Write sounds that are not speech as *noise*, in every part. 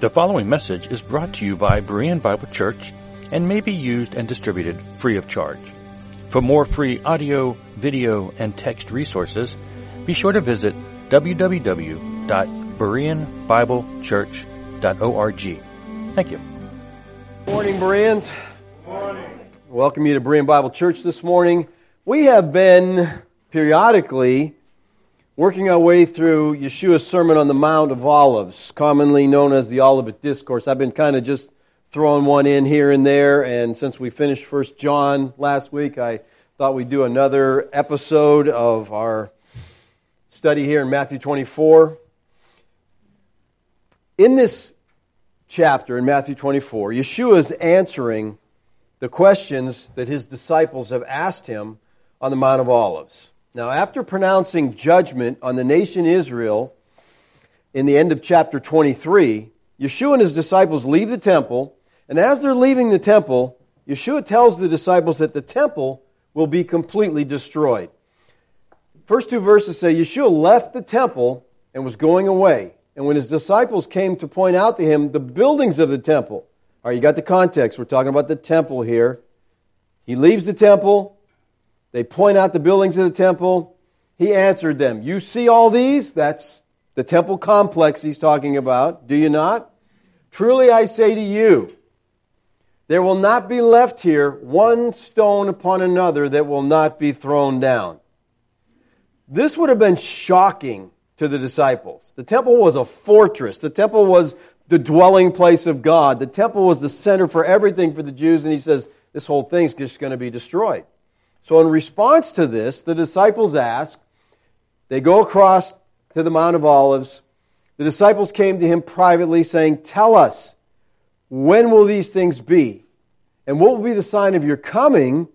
The following message is brought to you by Berean Bible Church and may be used and distributed free of charge. For more free audio, video, and text resources, be sure to visit www.bereanbiblechurch.org. Thank you. Morning, Bereans. Morning. Welcome you to Berean Bible Church this morning. We have been periodically working our way through Yeshua's Sermon on the Mount of Olives, commonly known as the Olivet Discourse. I've been kind of just throwing one in here and there, and since we finished First John last week, I thought we'd do another episode of our study here in Matthew 24. In this chapter, in Matthew 24, Yeshua is answering the questions that his disciples have asked him on the Mount of Olives. Now, after pronouncing judgment on the nation Israel in the end of chapter 23, Yeshua and his disciples leave the temple, and as they're leaving the temple, Yeshua tells the disciples that the temple will be completely destroyed. First two verses say Yeshua left the temple and was going away. And when his disciples came to point out to him the buildings of the temple, all right, you got the context. We're talking about the temple here. He leaves the temple, they point out the buildings of the temple. He answered them, You see all these? That's the temple complex he's talking about. Do you not? Truly I say to you, there will not be left here one stone upon another that will not be thrown down. This would have been shocking to the disciples. The temple was a fortress. The temple was the dwelling place of God. The temple was the center for everything for the Jews, and he says this whole thing's just going to be destroyed. So, in response to this, the disciples ask, they go across to the Mount of Olives. The disciples came to him privately, saying, Tell us, when will these things be? And what will be the sign of your coming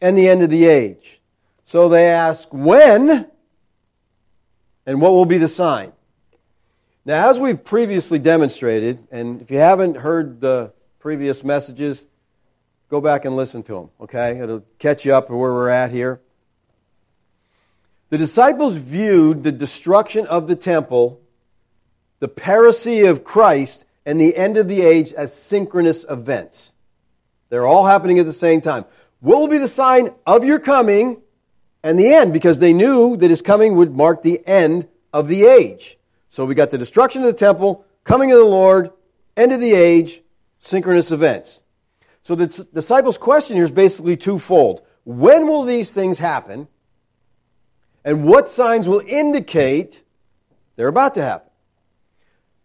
and the end of the age? So they ask, When? And what will be the sign? Now, as we've previously demonstrated, and if you haven't heard the previous messages, Go back and listen to them, okay? It'll catch you up where we're at here. The disciples viewed the destruction of the temple, the parousia of Christ, and the end of the age as synchronous events. They're all happening at the same time. What will be the sign of your coming and the end? Because they knew that his coming would mark the end of the age. So we got the destruction of the temple, coming of the Lord, end of the age, synchronous events. So the disciples' question here is basically twofold. When will these things happen? And what signs will indicate they're about to happen?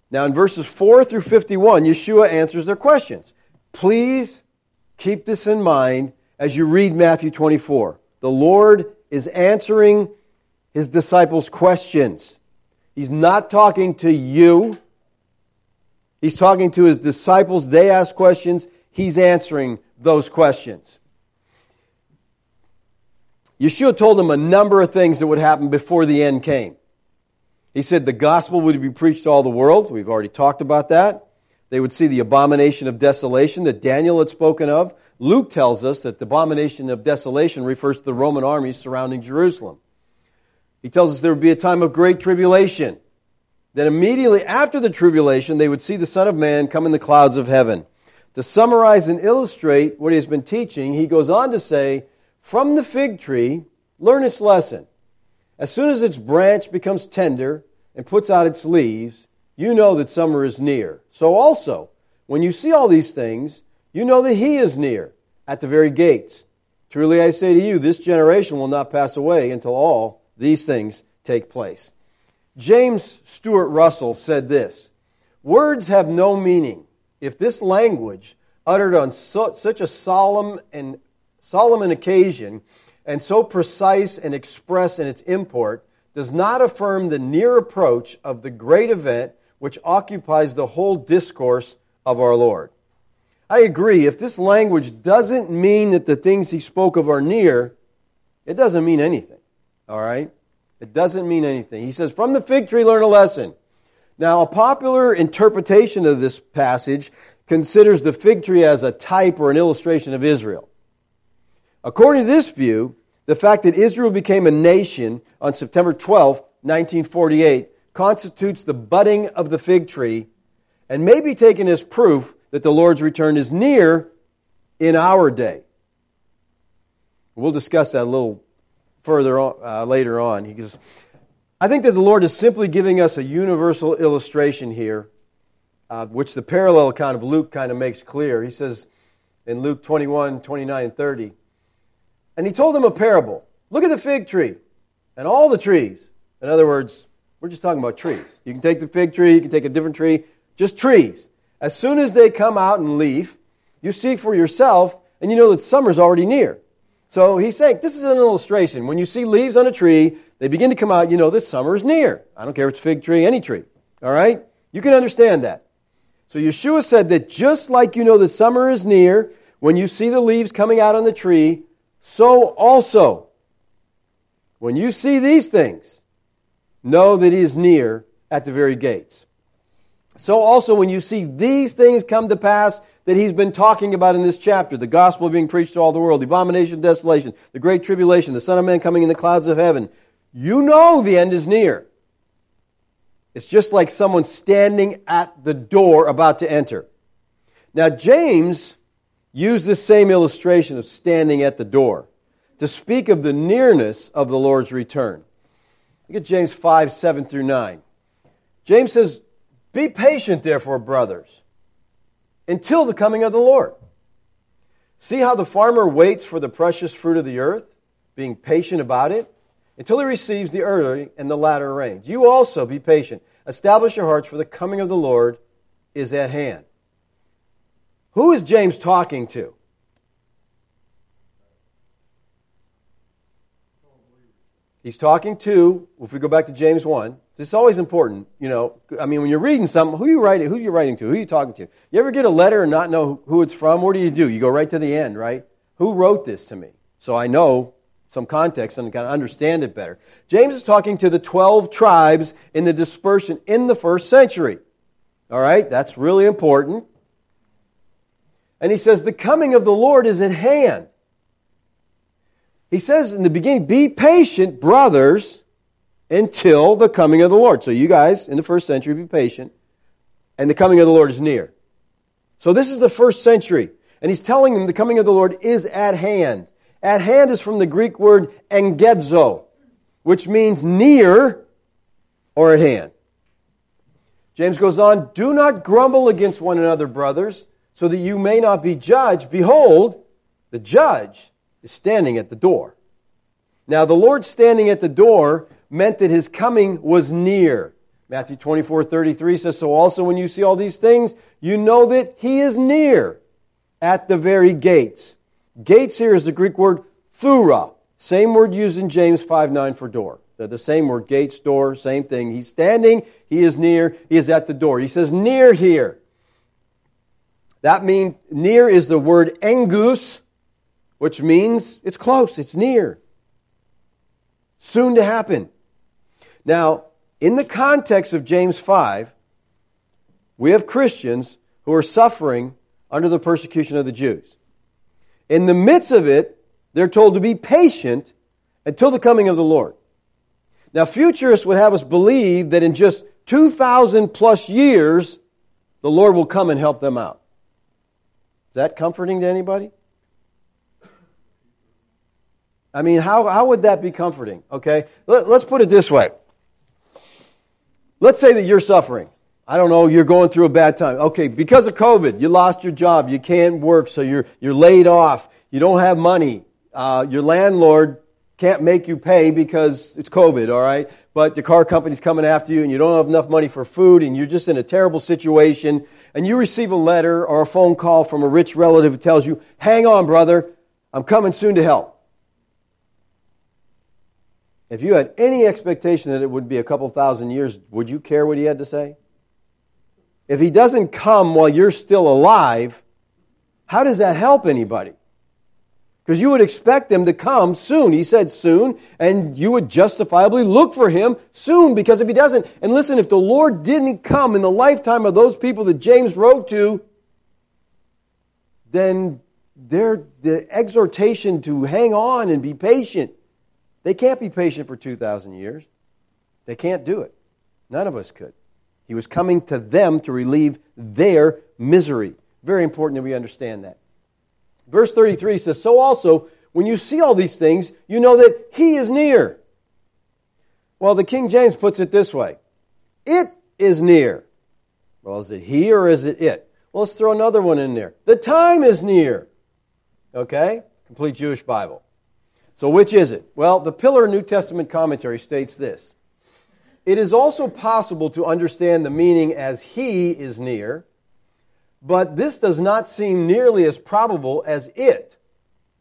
Now, in verses 4 through 51, Yeshua answers their questions. Please keep this in mind as you read Matthew 24. The Lord is answering his disciples' questions. He's not talking to you. He's talking to his disciples. They ask questions he's answering those questions. Yeshua told him a number of things that would happen before the end came. He said the gospel would be preached to all the world. We've already talked about that. They would see the abomination of desolation that Daniel had spoken of. Luke tells us that the abomination of desolation refers to the Roman armies surrounding Jerusalem. He tells us there would be a time of great tribulation. Then immediately after the tribulation, they would see the Son of Man come in the clouds of heaven. To summarize and illustrate what he has been teaching, he goes on to say, From the fig tree, learn its lesson. As soon as its branch becomes tender and puts out its leaves, you know that summer is near. So also, when you see all these things, you know that he is near, at the very gates. Truly I say to you, this generation will not pass away until all these things take place. James Stuart Russell said this Words have no meaning if this language, uttered on so, such a solemn and solemn an occasion, and so precise and express in its import, does not affirm the near approach of the great event which occupies the whole discourse of our Lord. I agree, if this language doesn't mean that the things he spoke of are near, it doesn't mean anything. All right? It doesn't mean anything. He says, From the fig tree, learn a lesson. Now, a popular interpretation of this passage considers the fig tree as a type or an illustration of Israel. According to this view, the fact that Israel became a nation on September 12, 1948, constitutes the budding of the fig tree and may be taken as proof that the Lord's return is near in our day. We'll discuss that a little further on, uh, later on. He goes, I think that the Lord is simply giving us a universal illustration here, uh, which the parallel account of Luke kind of makes clear. He says in Luke 21, 29, and 30, and he told them a parable. Look at the fig tree and all the trees. In other words, we're just talking about trees. You can take the fig tree, you can take a different tree, just trees. As soon as they come out and leaf, you see for yourself, and you know that summer's already near. So he's saying, this is an illustration. When you see leaves on a tree, they begin to come out, you know that summer is near. I don't care if it's fig tree, any tree. All right? You can understand that. So Yeshua said that just like you know the summer is near, when you see the leaves coming out on the tree, so also, when you see these things, know that he is near at the very gates. So also when you see these things come to pass, that he's been talking about in this chapter the gospel being preached to all the world, the abomination of desolation, the great tribulation, the Son of Man coming in the clouds of heaven. You know the end is near. It's just like someone standing at the door about to enter. Now, James used this same illustration of standing at the door to speak of the nearness of the Lord's return. Look at James 5, 7 through 9. James says, Be patient, therefore, brothers until the coming of the Lord. See how the farmer waits for the precious fruit of the earth, being patient about it, until he receives the early and the latter rains. You also be patient. Establish your hearts, for the coming of the Lord is at hand. Who is James talking to? He's talking to, if we go back to James 1, this is always important, you know. I mean, when you're reading something, who are you writing? Who are you writing to? Who are you talking to? You ever get a letter and not know who it's from? What do you do? You go right to the end, right? Who wrote this to me? So I know some context and kind of understand it better. James is talking to the 12 tribes in the dispersion in the first century. All right, that's really important. And he says, The coming of the Lord is at hand. He says in the beginning, Be patient, brothers until the coming of the Lord. So you guys in the first century be patient, and the coming of the Lord is near. So this is the first century, and he's telling them the coming of the Lord is at hand. At hand is from the Greek word engedzo, which means near or at hand. James goes on, Do not grumble against one another, brothers, so that you may not be judged. Behold, the judge is standing at the door. Now, the Lord standing at the door meant that his coming was near. Matthew 24, 33 says, So also when you see all these things, you know that he is near at the very gates. Gates here is the Greek word thura, same word used in James 5, 9 for door. They're the same word, gates, door, same thing. He's standing, he is near, he is at the door. He says near here. That means near is the word engus, which means it's close, it's near. Soon to happen. Now, in the context of James 5, we have Christians who are suffering under the persecution of the Jews. In the midst of it, they're told to be patient until the coming of the Lord. Now, futurists would have us believe that in just 2,000 plus years, the Lord will come and help them out. Is that comforting to anybody? I mean, how, how would that be comforting? Okay? Let, let's put it this way. Let's say that you're suffering. I don't know, you're going through a bad time. Okay, because of COVID, you lost your job, you can't work, so you're, you're laid off, you don't have money, uh, your landlord can't make you pay because it's COVID, alright? But the car company's coming after you and you don't have enough money for food and you're just in a terrible situation and you receive a letter or a phone call from a rich relative who tells you, hang on brother, I'm coming soon to help. If you had any expectation that it would be a couple thousand years, would you care what he had to say? If he doesn't come while you're still alive, how does that help anybody? Because you would expect him to come soon. He said soon, and you would justifiably look for him soon, because if he doesn't, and listen, if the Lord didn't come in the lifetime of those people that James wrote to, then their, the exhortation to hang on and be patient they can't be patient for 2,000 years. They can't do it. None of us could. He was coming to them to relieve their misery. Very important that we understand that. Verse 33 says, So also, when you see all these things, you know that He is near. Well, the King James puts it this way It is near. Well, is it He or is it it? Well, let's throw another one in there. The time is near. Okay? Complete Jewish Bible. So, which is it? Well, the Pillar New Testament commentary states this It is also possible to understand the meaning as He is near, but this does not seem nearly as probable as it.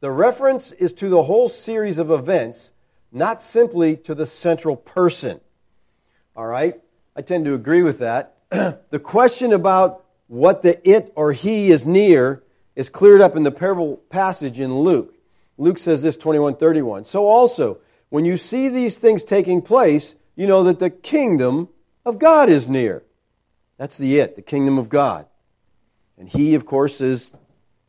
The reference is to the whole series of events, not simply to the central person. All right? I tend to agree with that. *clears throat* the question about what the it or he is near is cleared up in the parable passage in Luke. Luke says this 2131. So also, when you see these things taking place, you know that the kingdom of God is near. That's the it, the kingdom of God. And he, of course, is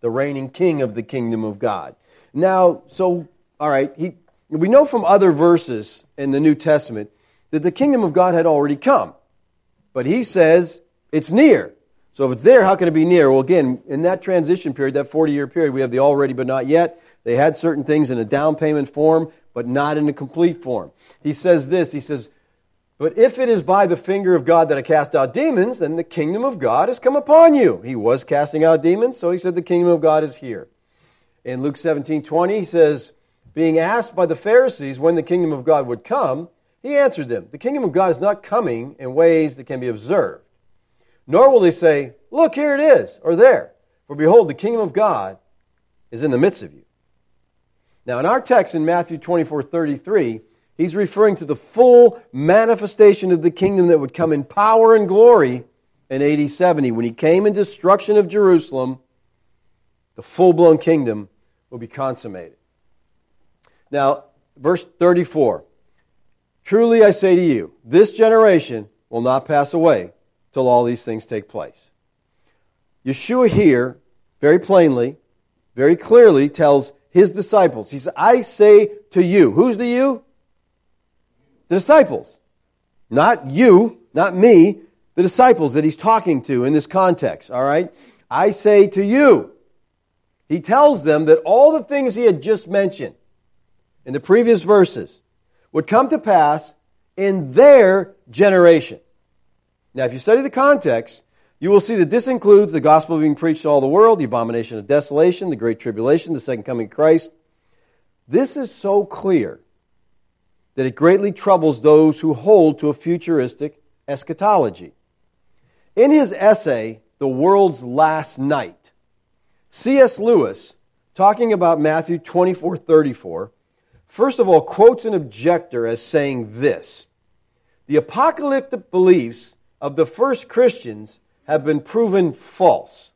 the reigning king of the kingdom of God. Now, so, all right, he, we know from other verses in the New Testament that the kingdom of God had already come. But he says it's near. So if it's there, how can it be near? Well, again, in that transition period, that 40 year period, we have the already but not yet. They had certain things in a down payment form, but not in a complete form. He says this, he says, but if it is by the finger of God that I cast out demons, then the kingdom of God has come upon you. He was casting out demons, so he said the kingdom of God is here. In Luke 17 20, he says, being asked by the Pharisees when the kingdom of God would come, he answered them, The kingdom of God is not coming in ways that can be observed. Nor will they say, Look, here it is, or there. For behold, the kingdom of God is in the midst of you. Now, in our text in Matthew 24 33, He's referring to the full manifestation of the kingdom that would come in power and glory in AD 70. When he came in destruction of Jerusalem, the full blown kingdom will be consummated. Now, verse 34 Truly I say to you, this generation will not pass away till all these things take place. Yeshua here, very plainly, very clearly tells his disciples, He said, I say to you, who's the you? The disciples. Not you, not me, the disciples that he's talking to in this context, all right? I say to you. He tells them that all the things he had just mentioned in the previous verses would come to pass in their generation. Now, if you study the context, you will see that this includes the gospel being preached to all the world, the abomination of desolation, the great tribulation, the second coming of Christ. This is so clear that it greatly troubles those who hold to a futuristic eschatology. In his essay, The World's Last Night, C.S. Lewis, talking about Matthew 24:34, first of all quotes an objector as saying this: The apocalyptic beliefs of the first Christians have been proven false.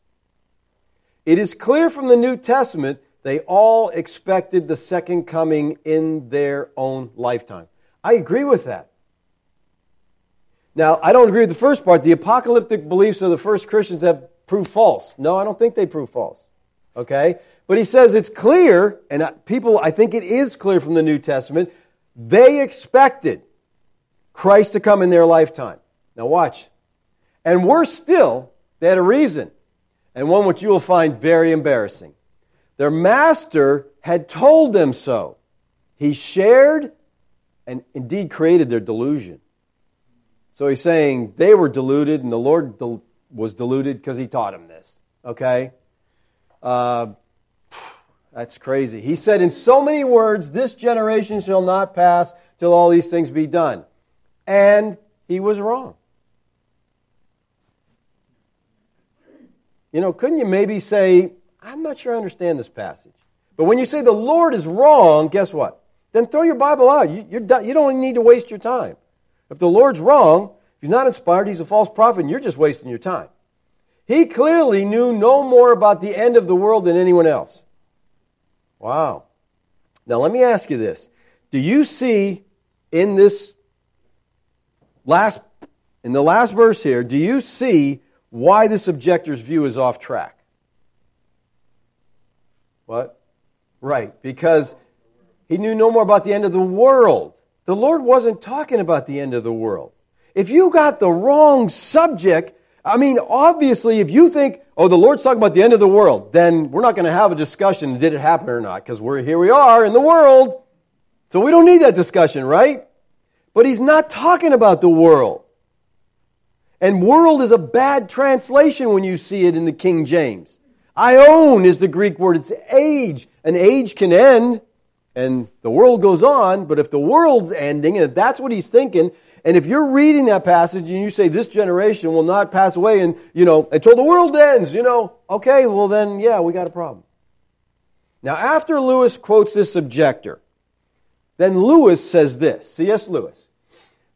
It is clear from the New Testament they all expected the second coming in their own lifetime. I agree with that. Now, I don't agree with the first part. The apocalyptic beliefs of the first Christians have proved false. No, I don't think they prove false. Okay? But he says it's clear, and people, I think it is clear from the New Testament, they expected Christ to come in their lifetime. Now, watch. And worse still, they had a reason, and one which you will find very embarrassing. Their master had told them so. He shared and indeed created their delusion. So he's saying they were deluded and the Lord del- was deluded because he taught him this. Okay? Uh, that's crazy. He said in so many words, this generation shall not pass till all these things be done. And he was wrong. You know, couldn't you maybe say, I'm not sure I understand this passage. But when you say the Lord is wrong, guess what? Then throw your Bible out. You, you don't need to waste your time. If the Lord's wrong, if he's not inspired, he's a false prophet, and you're just wasting your time. He clearly knew no more about the end of the world than anyone else. Wow. Now let me ask you this. Do you see in this last in the last verse here, do you see why this objector's view is off track? What? Right, because he knew no more about the end of the world. The Lord wasn't talking about the end of the world. if you got the wrong subject, I mean, obviously, if you think, oh, the Lord's talking about the end of the world, then we're not going to have a discussion, did it happen or not, because we're here we are in the world. So we don't need that discussion, right? But he's not talking about the world. And world is a bad translation when you see it in the King James. Aion is the Greek word. It's age. An age can end and the world goes on, but if the world's ending, and if that's what he's thinking, and if you're reading that passage and you say this generation will not pass away and, you know, until the world ends, you know, okay, well then, yeah, we got a problem. Now, after Lewis quotes this objector, then Lewis says this, C.S. Lewis,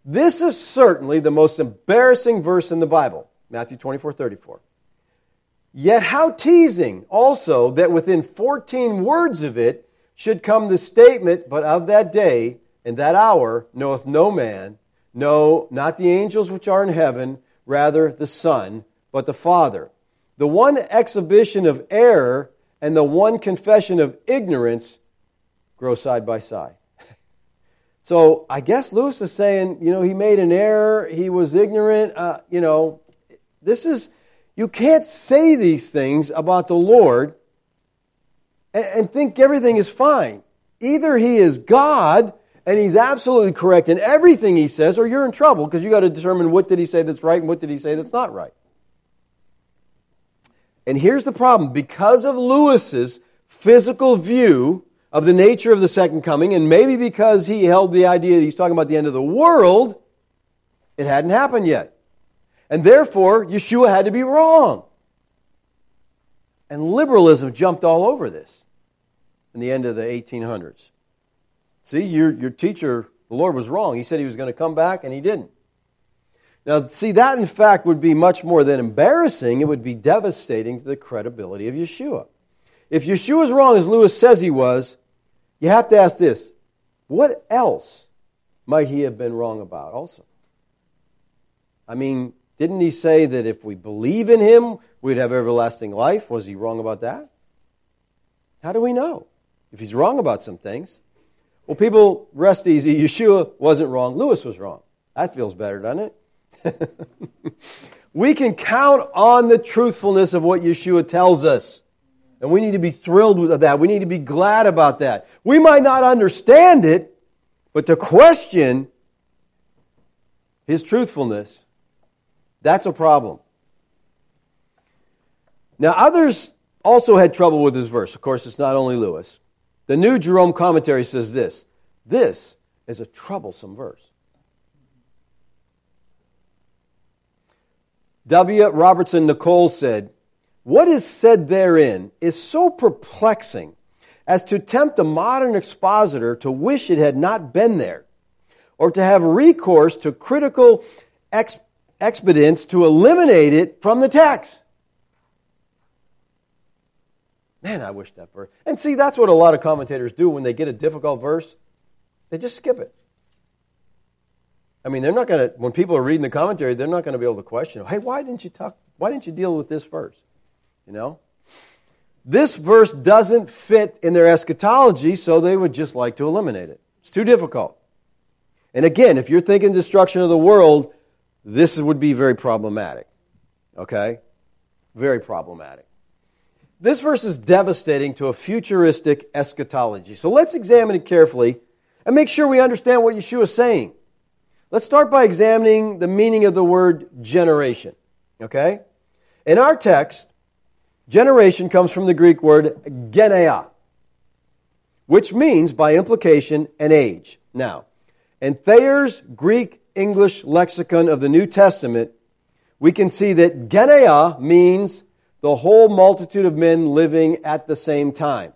this is certainly the most embarrassing verse in the Bible, Matthew 24, 34. Yet how teasing also that within 14 words of it should come the statement, but of that day and that hour knoweth no man, no, not the angels which are in heaven, rather the Son, but the Father. The one exhibition of error and the one confession of ignorance grow side by side. *laughs* so I guess Lewis is saying, you know, he made an error, he was ignorant, uh, you know, this is you can't say these things about the Lord and, and think everything is fine. Either he is God and he's absolutely correct in everything he says, or you're in trouble because you got to determine what did he say that's right and what did he say that's not right. And here's the problem because of Lewis's physical view of the nature of the second coming, and maybe because he held the idea that he's talking about the end of the world, it hadn't happened yet. And therefore, Yeshua had to be wrong. And liberalism jumped all over this in the end of the 1800s. See, your, your teacher, the Lord was wrong. He said he was going to come back, and he didn't. Now, see, that in fact would be much more than embarrassing. It would be devastating to the credibility of Yeshua. If Yeshua is wrong, as Lewis says he was, you have to ask this what else might he have been wrong about also? I mean, didn't he say that if we believe in him, we'd have everlasting life? Was he wrong about that? How do we know? If he's wrong about some things. Well, people rest easy. Yeshua wasn't wrong. Lewis was wrong. That feels better, doesn't it? *laughs* we can count on the truthfulness of what Yeshua tells us. And we need to be thrilled with that. We need to be glad about that. We might not understand it, but to question his truthfulness that's a problem. Now, others also had trouble with this verse. Of course, it's not only Lewis. The New Jerome Commentary says this this is a troublesome verse. W. Robertson Nicoll said, What is said therein is so perplexing as to tempt a modern expositor to wish it had not been there, or to have recourse to critical ex- expedients to eliminate it from the text. Man, I wish that verse. And see, that's what a lot of commentators do when they get a difficult verse. They just skip it. I mean, they're not going to, when people are reading the commentary, they're not going to be able to question, hey, why didn't you talk, why didn't you deal with this verse? You know? This verse doesn't fit in their eschatology, so they would just like to eliminate it. It's too difficult. And again, if you're thinking destruction of the world, this would be very problematic. Okay? Very problematic. This verse is devastating to a futuristic eschatology. So let's examine it carefully and make sure we understand what Yeshua is saying. Let's start by examining the meaning of the word generation. Okay? In our text, generation comes from the Greek word genea, which means, by implication, an age. Now, in Thayer's Greek English lexicon of the New Testament, we can see that genea means the whole multitude of men living at the same time.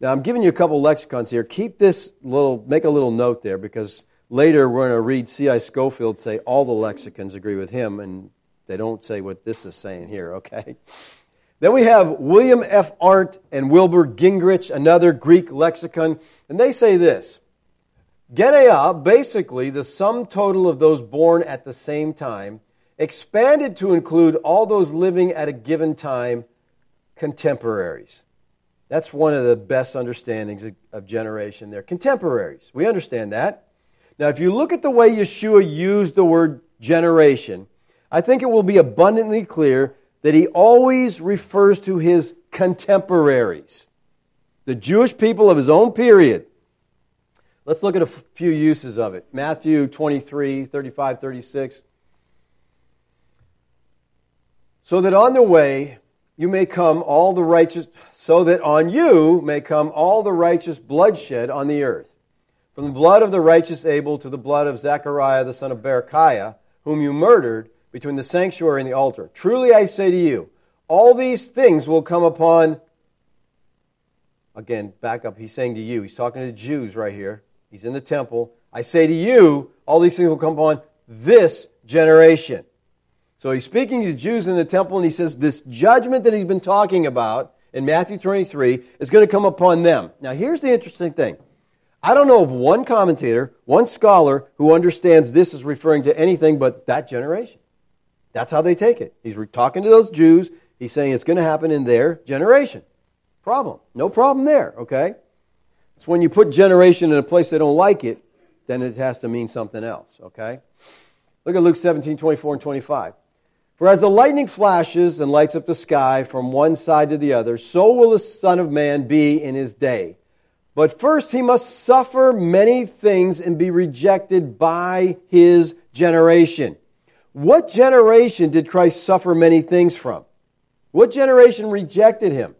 Now, I'm giving you a couple lexicons here. Keep this little, make a little note there because later we're going to read C.I. Scofield say all the lexicons agree with him and they don't say what this is saying here, *laughs* okay? Then we have William F. Arndt and Wilbur Gingrich, another Greek lexicon, and they say this Genea, basically the sum total of those born at the same time, expanded to include all those living at a given time, contemporaries. That's one of the best understandings of generation there. Contemporaries. We understand that. Now, if you look at the way Yeshua used the word generation, I think it will be abundantly clear that he always refers to his contemporaries, the Jewish people of his own period. Let's look at a few uses of it. Matthew 23, 35, 36. So that on the way you may come all the righteous, so that on you may come all the righteous bloodshed on the earth. From the blood of the righteous Abel to the blood of Zechariah the son of Berechiah, whom you murdered between the sanctuary and the altar. Truly I say to you, all these things will come upon. Again, back up. He's saying to you. He's talking to the Jews right here. He's in the temple. I say to you, all these things will come upon this generation. So he's speaking to the Jews in the temple, and he says this judgment that he's been talking about in Matthew 23 is going to come upon them. Now, here's the interesting thing. I don't know of one commentator, one scholar, who understands this as referring to anything but that generation. That's how they take it. He's talking to those Jews. He's saying it's going to happen in their generation. Problem. No problem there, okay? It's when you put generation in a place they don't like it, then it has to mean something else, okay? Look at Luke 17, 24 and 25. For as the lightning flashes and lights up the sky from one side to the other, so will the Son of Man be in his day. But first he must suffer many things and be rejected by his generation. What generation did Christ suffer many things from? What generation rejected him?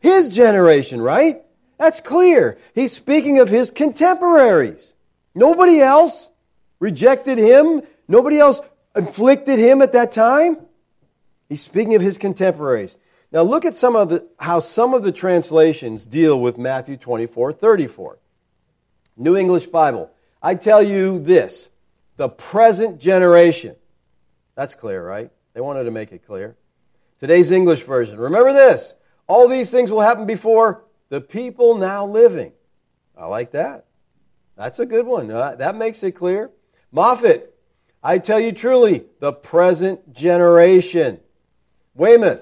His generation, right? That's clear. He's speaking of his contemporaries. Nobody else rejected him. Nobody else inflicted him at that time? He's speaking of his contemporaries. Now look at some of the, how some of the translations deal with Matthew 24, 34. New English Bible. I tell you this, the present generation. That's clear, right? They wanted to make it clear. Today's English version. Remember this. All these things will happen before the people now living. I like that. That's a good one. Uh, that makes it clear. Moffatt, I tell you truly, the present generation. Weymouth,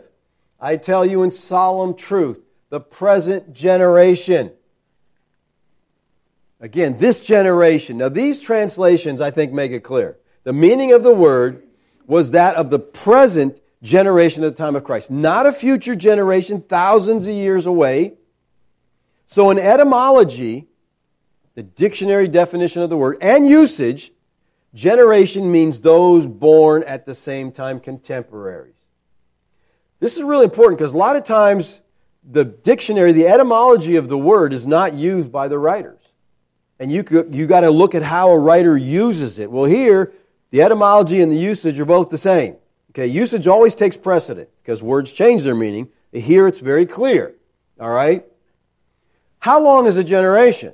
I tell you in solemn truth, the present generation. Again, this generation. Now, these translations, I think, make it clear. The meaning of the word was that of the present generation at the time of Christ, not a future generation thousands of years away. So, in etymology, the dictionary definition of the word and usage, Generation means those born at the same time, contemporaries. This is really important because a lot of times the dictionary, the etymology of the word is not used by the writers. And you, you got to look at how a writer uses it. Well, here, the etymology and the usage are both the same. Okay, usage always takes precedent because words change their meaning. Here it's very clear. All right? How long is a generation?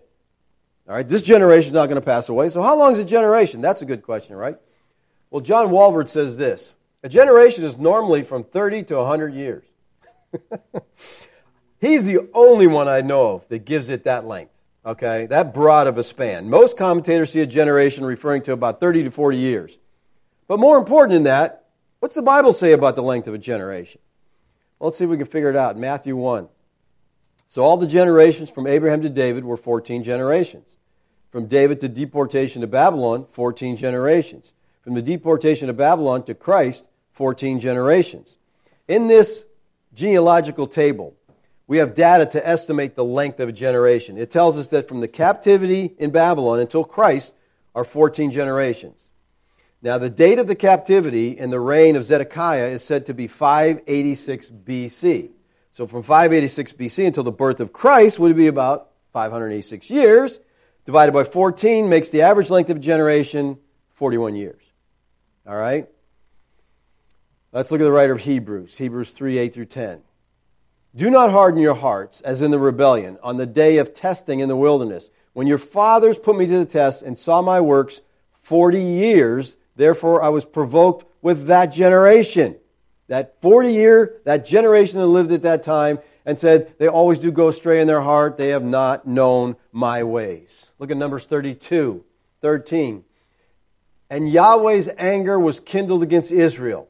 All right, this generation is not going to pass away. So how long is a generation? That's a good question, right? Well, John Walvoord says this. A generation is normally from 30 to 100 years. *laughs* He's the only one I know of that gives it that length. Okay, that broad of a span. Most commentators see a generation referring to about 30 to 40 years. But more important than that, what's the Bible say about the length of a generation? Well, let's see if we can figure it out. Matthew 1. So all the generations from Abraham to David were 14 generations. From David to deportation to Babylon, 14 generations. From the deportation of Babylon to Christ, 14 generations. In this genealogical table, we have data to estimate the length of a generation. It tells us that from the captivity in Babylon until Christ are 14 generations. Now, the date of the captivity in the reign of Zedekiah is said to be 586 BC. So from 586 BC until the birth of Christ would be about 586 years divided by 14 makes the average length of a generation 41 years. All right? Let's look at the writer of Hebrews, Hebrews 3 8 through 10. Do not harden your hearts as in the rebellion on the day of testing in the wilderness, when your fathers put me to the test and saw my works 40 years. Therefore, I was provoked with that generation. That 40 year, that generation that lived at that time, and said, They always do go astray in their heart. They have not known my ways. Look at Numbers 32, 13. And Yahweh's anger was kindled against Israel,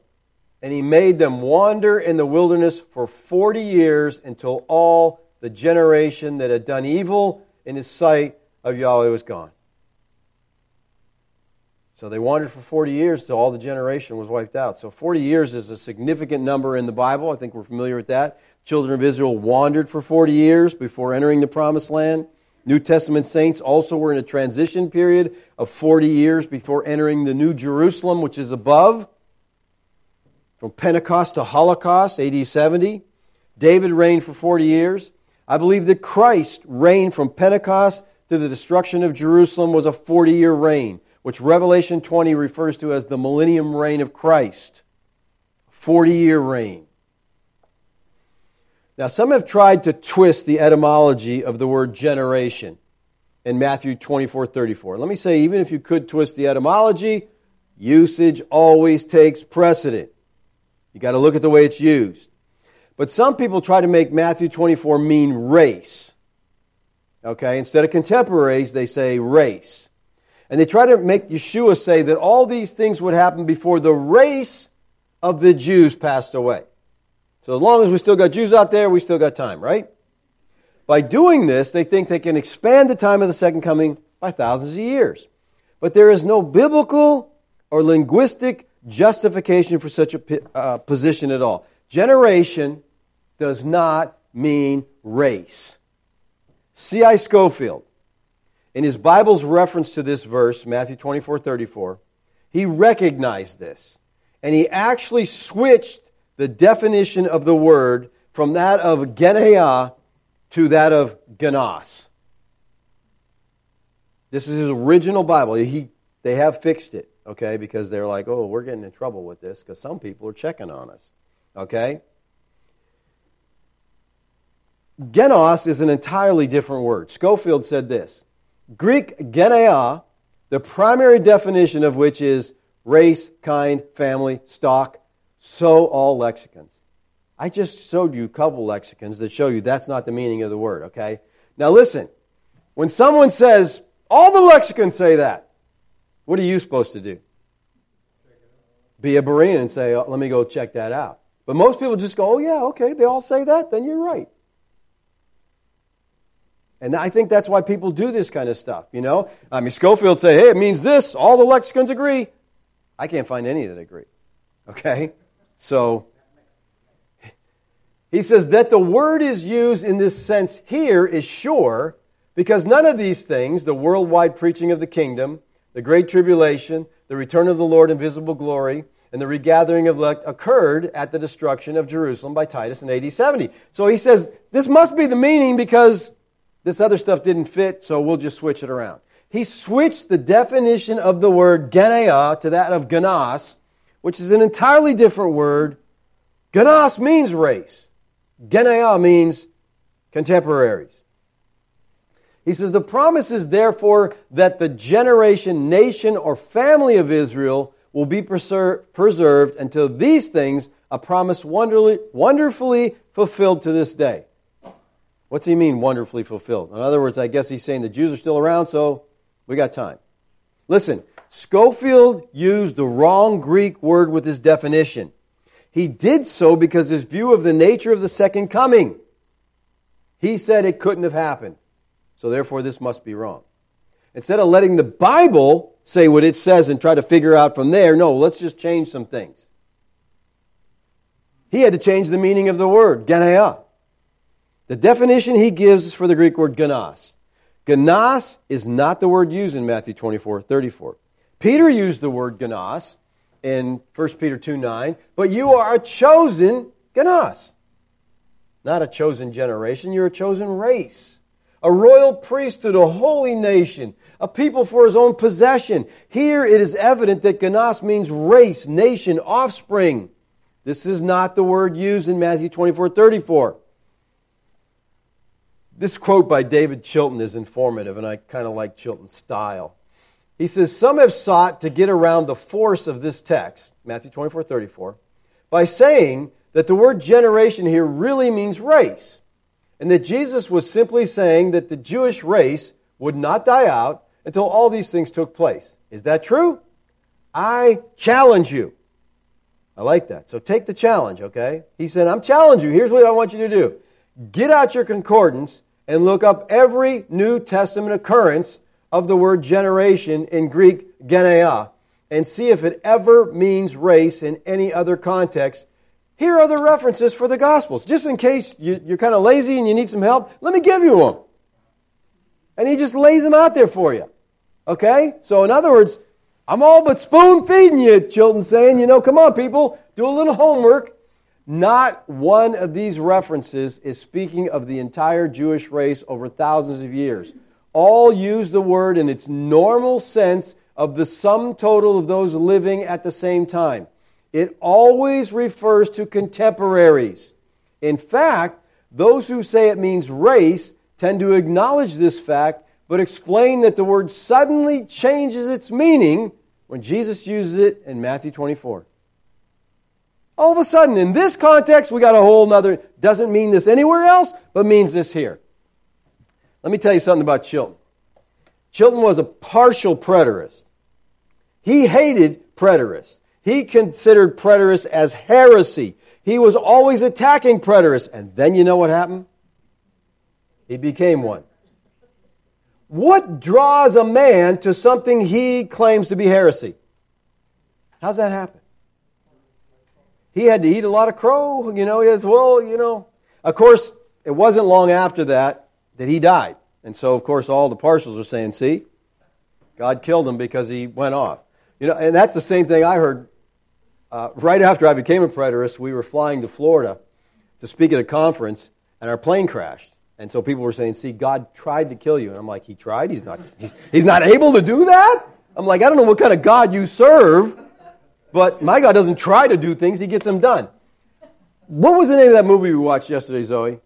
and he made them wander in the wilderness for 40 years until all the generation that had done evil in his sight of Yahweh was gone. So they wandered for 40 years till all the generation was wiped out. So 40 years is a significant number in the Bible. I think we're familiar with that. Children of Israel wandered for 40 years before entering the promised land. New Testament saints also were in a transition period of 40 years before entering the New Jerusalem, which is above. From Pentecost to Holocaust, AD 70. David reigned for 40 years. I believe that Christ reigned from Pentecost to the destruction of Jerusalem was a 40 year reign, which Revelation 20 refers to as the millennium reign of Christ. 40 year reign. Now, some have tried to twist the etymology of the word generation in Matthew 24 34. Let me say, even if you could twist the etymology, usage always takes precedent. You got to look at the way it's used. But some people try to make Matthew 24 mean race. Okay, instead of contemporaries, they say race. And they try to make Yeshua say that all these things would happen before the race of the Jews passed away. So as long as we still got Jews out there, we still got time, right? By doing this, they think they can expand the time of the second coming by thousands of years. But there is no biblical or linguistic justification for such a uh, position at all. Generation does not mean race. C.I. Scofield, in his Bible's reference to this verse, Matthew 24 34, he recognized this. And he actually switched the definition of the word from that of genea to that of genas. This is his original Bible. He, they have fixed it, okay, because they're like, oh, we're getting in trouble with this because some people are checking on us, okay? Genos is an entirely different word. Schofield said this Greek geneia, the primary definition of which is race, kind, family, stock, so all lexicons. I just showed you a couple lexicons that show you that's not the meaning of the word, okay? Now listen, when someone says, all the lexicons say that, what are you supposed to do? Be a Berean and say, oh, let me go check that out. But most people just go, oh yeah, okay, they all say that, then you're right. And I think that's why people do this kind of stuff, you know? I mean, Scofield say, hey, it means this. All the lexicons agree. I can't find any that agree. Okay? So, he says that the word is used in this sense here is sure because none of these things, the worldwide preaching of the kingdom, the great tribulation, the return of the Lord in visible glory, and the regathering of elect occurred at the destruction of Jerusalem by Titus in AD 70. So he says this must be the meaning because this other stuff didn't fit, so we'll just switch it around. He switched the definition of the word genea to that of genas, which is an entirely different word. Genas means race. Genea means contemporaries. He says the promise is therefore that the generation, nation, or family of Israel will be preserved until these things, a promise wonderfully fulfilled to this day. What's he mean, wonderfully fulfilled? In other words, I guess he's saying the Jews are still around, so we got time. Listen, Scofield used the wrong Greek word with his definition. He did so because his view of the nature of the second coming. He said it couldn't have happened. So therefore, this must be wrong. Instead of letting the Bible say what it says and try to figure out from there, no, let's just change some things. He had to change the meaning of the word, genea. The definition he gives is for the Greek word genas. Genas is not the word used in Matthew 24, 34. Peter used the word genas in 1 Peter 2, 9, but you are a chosen genas. Not a chosen generation, you're a chosen race. A royal priesthood, a holy nation, a people for his own possession. Here it is evident that genas means race, nation, offspring. This is not the word used in Matthew 24, 34. This quote by David Chilton is informative, and I kind of like Chilton's style. He says, Some have sought to get around the force of this text, Matthew 24 34, by saying that the word generation here really means race, and that Jesus was simply saying that the Jewish race would not die out until all these things took place. Is that true? I challenge you. I like that. So take the challenge, okay? He said, I'm challenging you. Here's what I want you to do. Get out your concordance and look up every New Testament occurrence of the word generation in Greek geneia and see if it ever means race in any other context. Here are the references for the Gospels. Just in case you, are kind of lazy and you need some help, let me give you them. And he just lays them out there for you. Okay? So, in other words, I'm all but spoon feeding you, Chilton saying, you know, come on, people, do a little homework. Not one of these references is speaking of the entire Jewish race over thousands of years. All use the word in its normal sense of the sum total of those living at the same time. It always refers to contemporaries. In fact, those who say it means race tend to acknowledge this fact, but explain that the word suddenly changes its meaning when Jesus uses it in Matthew 24. All of a sudden, in this context, we got a whole other, doesn't mean this anywhere else, but means this here. Let me tell you something about Chilton. Chilton was a partial preterist. He hated preterists. He considered preterists as heresy. He was always attacking preterists. And then you know what happened? He became one. What draws a man to something he claims to be heresy? How's that happen? He had to eat a lot of crow, you know, has, well, you know. Of course, it wasn't long after that that he died. And so, of course, all the partials are saying, see, God killed him because he went off. You know, and that's the same thing I heard uh, right after I became a preterist. We were flying to Florida to speak at a conference, and our plane crashed. And so people were saying, see, God tried to kill you. And I'm like, he tried? He's not, he's, he's not able to do that? I'm like, I don't know what kind of God you serve, but my God doesn't try to do things, he gets them done. What was the name of that movie we watched yesterday, Zoe?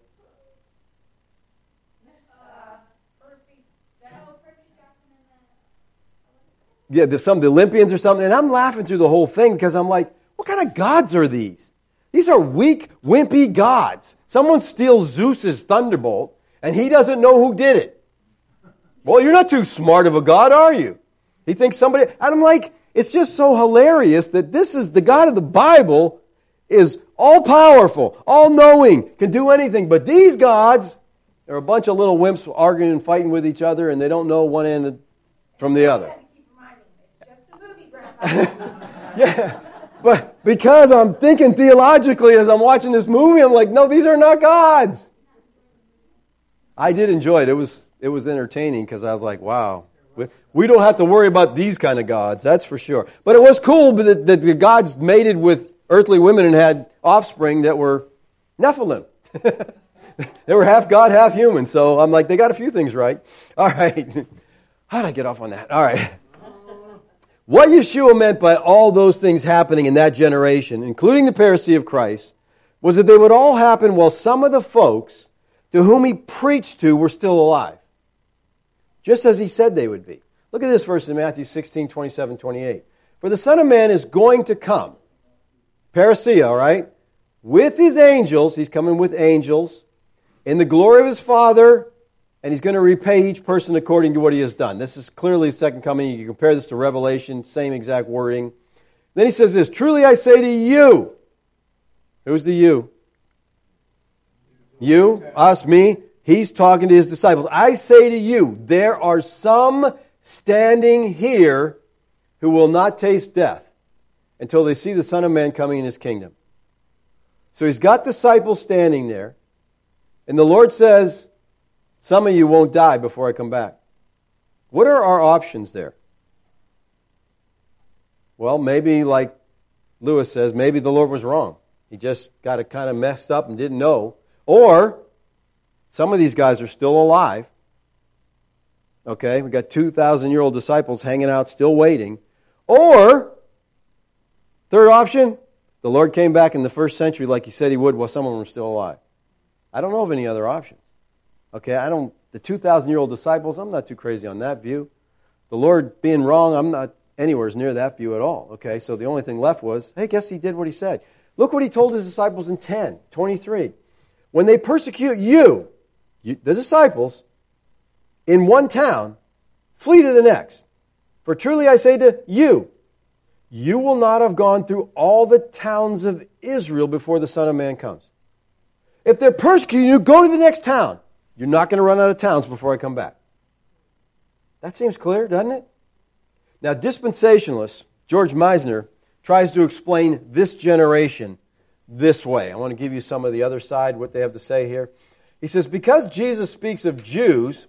yeah, the, some of the Olympians or something, and I'm laughing through the whole thing because I'm like, what kind of gods are these? These are weak, wimpy gods. Someone steals Zeus's thunderbolt, and he doesn't know who did it. Well, you're not too smart of a god, are you? He thinks somebody, and I'm like, it's just so hilarious that this is the God of the Bible is all powerful, all knowing, can do anything. But these gods, they're a bunch of little wimps arguing and fighting with each other, and they don't know one end from the other. *laughs* yeah. But because I'm thinking theologically as I'm watching this movie, I'm like, no, these are not gods. I did enjoy it. It was it was entertaining because I was like, wow, we, don't have to worry about these kind of gods, that's for sure. But it was cool that, that the gods mated with earthly women and had offspring that were Nephilim. *laughs* they were half God, half human. So I'm like, they got a few things right. *laughs* All right. *laughs* How did I get off on that? All right. What Yeshua meant by all those things happening in that generation, including the parousia of Christ, was that they would all happen while some of the folks to whom he preached to were still alive. Just as he said they would be. Look at this verse in Matthew 16, 27, 28. For the Son of Man is going to come. Parousia, all right? With his angels, he's coming with angels, in the glory of his Father and he's going to repay each person according to what he has done. This is clearly the second coming. You can compare this to Revelation, same exact wording. Then he says this Truly I say to you, who's the you? You, us, me. He's talking to his disciples. I say to you, there are some standing here who will not taste death until they see the Son of Man coming in his kingdom. So he's got disciples standing there, and the Lord says, some of you won't die before I come back. What are our options there? Well, maybe, like Lewis says, maybe the Lord was wrong. He just got it kind of messed up and didn't know. Or some of these guys are still alive. Okay, we got 2,000 year old disciples hanging out, still waiting. Or, third option, the Lord came back in the first century like he said he would while some of them were still alive. I don't know of any other options. Okay, I don't, the 2,000 year old disciples, I'm not too crazy on that view. The Lord being wrong, I'm not anywhere near that view at all. Okay, so the only thing left was, hey, guess he did what he said. Look what he told his disciples in 10, 23. When they persecute you, the disciples, in one town, flee to the next. For truly I say to you, you will not have gone through all the towns of Israel before the Son of Man comes. If they're persecuting you, go to the next town. You're not going to run out of towns before I come back. That seems clear, doesn't it? Now, dispensationalists George Meisinger tries to explain this generation this way. I want to give you some of the other side, what they have to say here. He says, Because Jesus speaks of Jews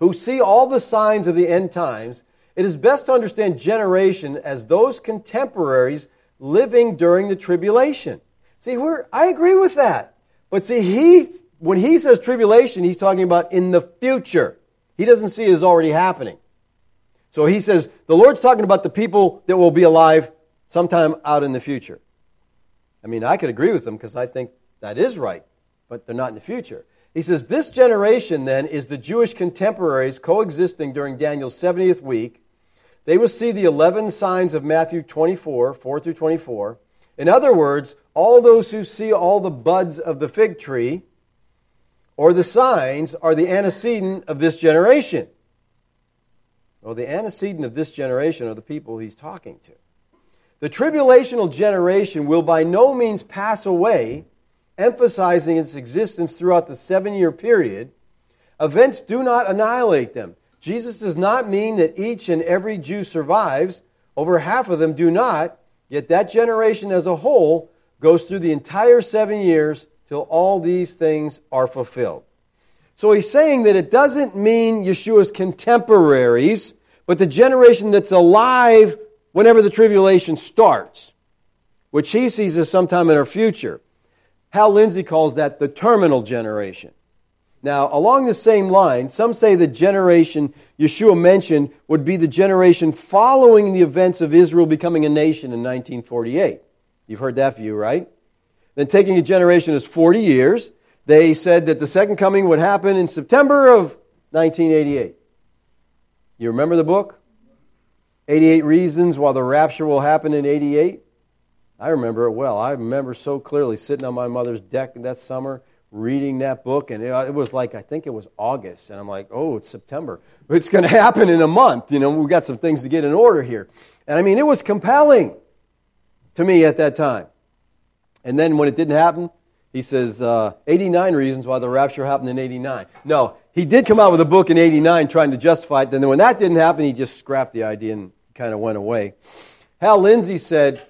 who see all the signs of the end times, it is best to understand generation as those contemporaries living during the tribulation. See, I agree with that. But see, he, when he says tribulation, he's talking about in the future. He doesn't see it as already happening. So he says, the Lord's talking about the people that will be alive sometime out in the future. I mean, I could agree with him because I think that is right, but they're not in the future. He says, This generation then is the Jewish contemporaries coexisting during Daniel's 70th week. They will see the 11 signs of Matthew 24, 4 through 24. In other words, all those who see all the buds of the fig tree or the signs are the antecedent of this generation. Well, the antecedent of this generation are the people he's talking to. The tribulational generation will by no means pass away, emphasizing its existence throughout the seven year period. Events do not annihilate them. Jesus does not mean that each and every Jew survives. Over half of them do not, yet that generation as a whole goes through the entire seven years till all these things are fulfilled. So he's saying that it doesn't mean Yeshua's contemporaries, but the generation that's alive whenever the tribulation starts, which he sees as sometime in our future. Hal Lindsey calls that the terminal generation. Now, along the same line, some say the generation Yeshua mentioned would be the generation following the events of Israel becoming a nation in 1948. You've heard that view, right? Then taking a generation as 40 years, they said that the second coming would happen in September of 1988. You remember the book? 88 Reasons Why the Rapture Will Happen in 88. I remember it well. I remember so clearly sitting on my mother's deck that summer reading that book, and it was like, I think it was August, and I'm like, oh, it's September. It's going *laughs* to happen in a month. You know, we've got some things to get in order here. And I mean, it was compelling to me at that time. And then when it didn't happen, he says, uh, 89 reasons why the rapture happened in 89. No, he did come out with a book in 89 trying to justify it. Then when that didn't happen, he just scrapped the idea and kind of went away. Hal Lindsey said,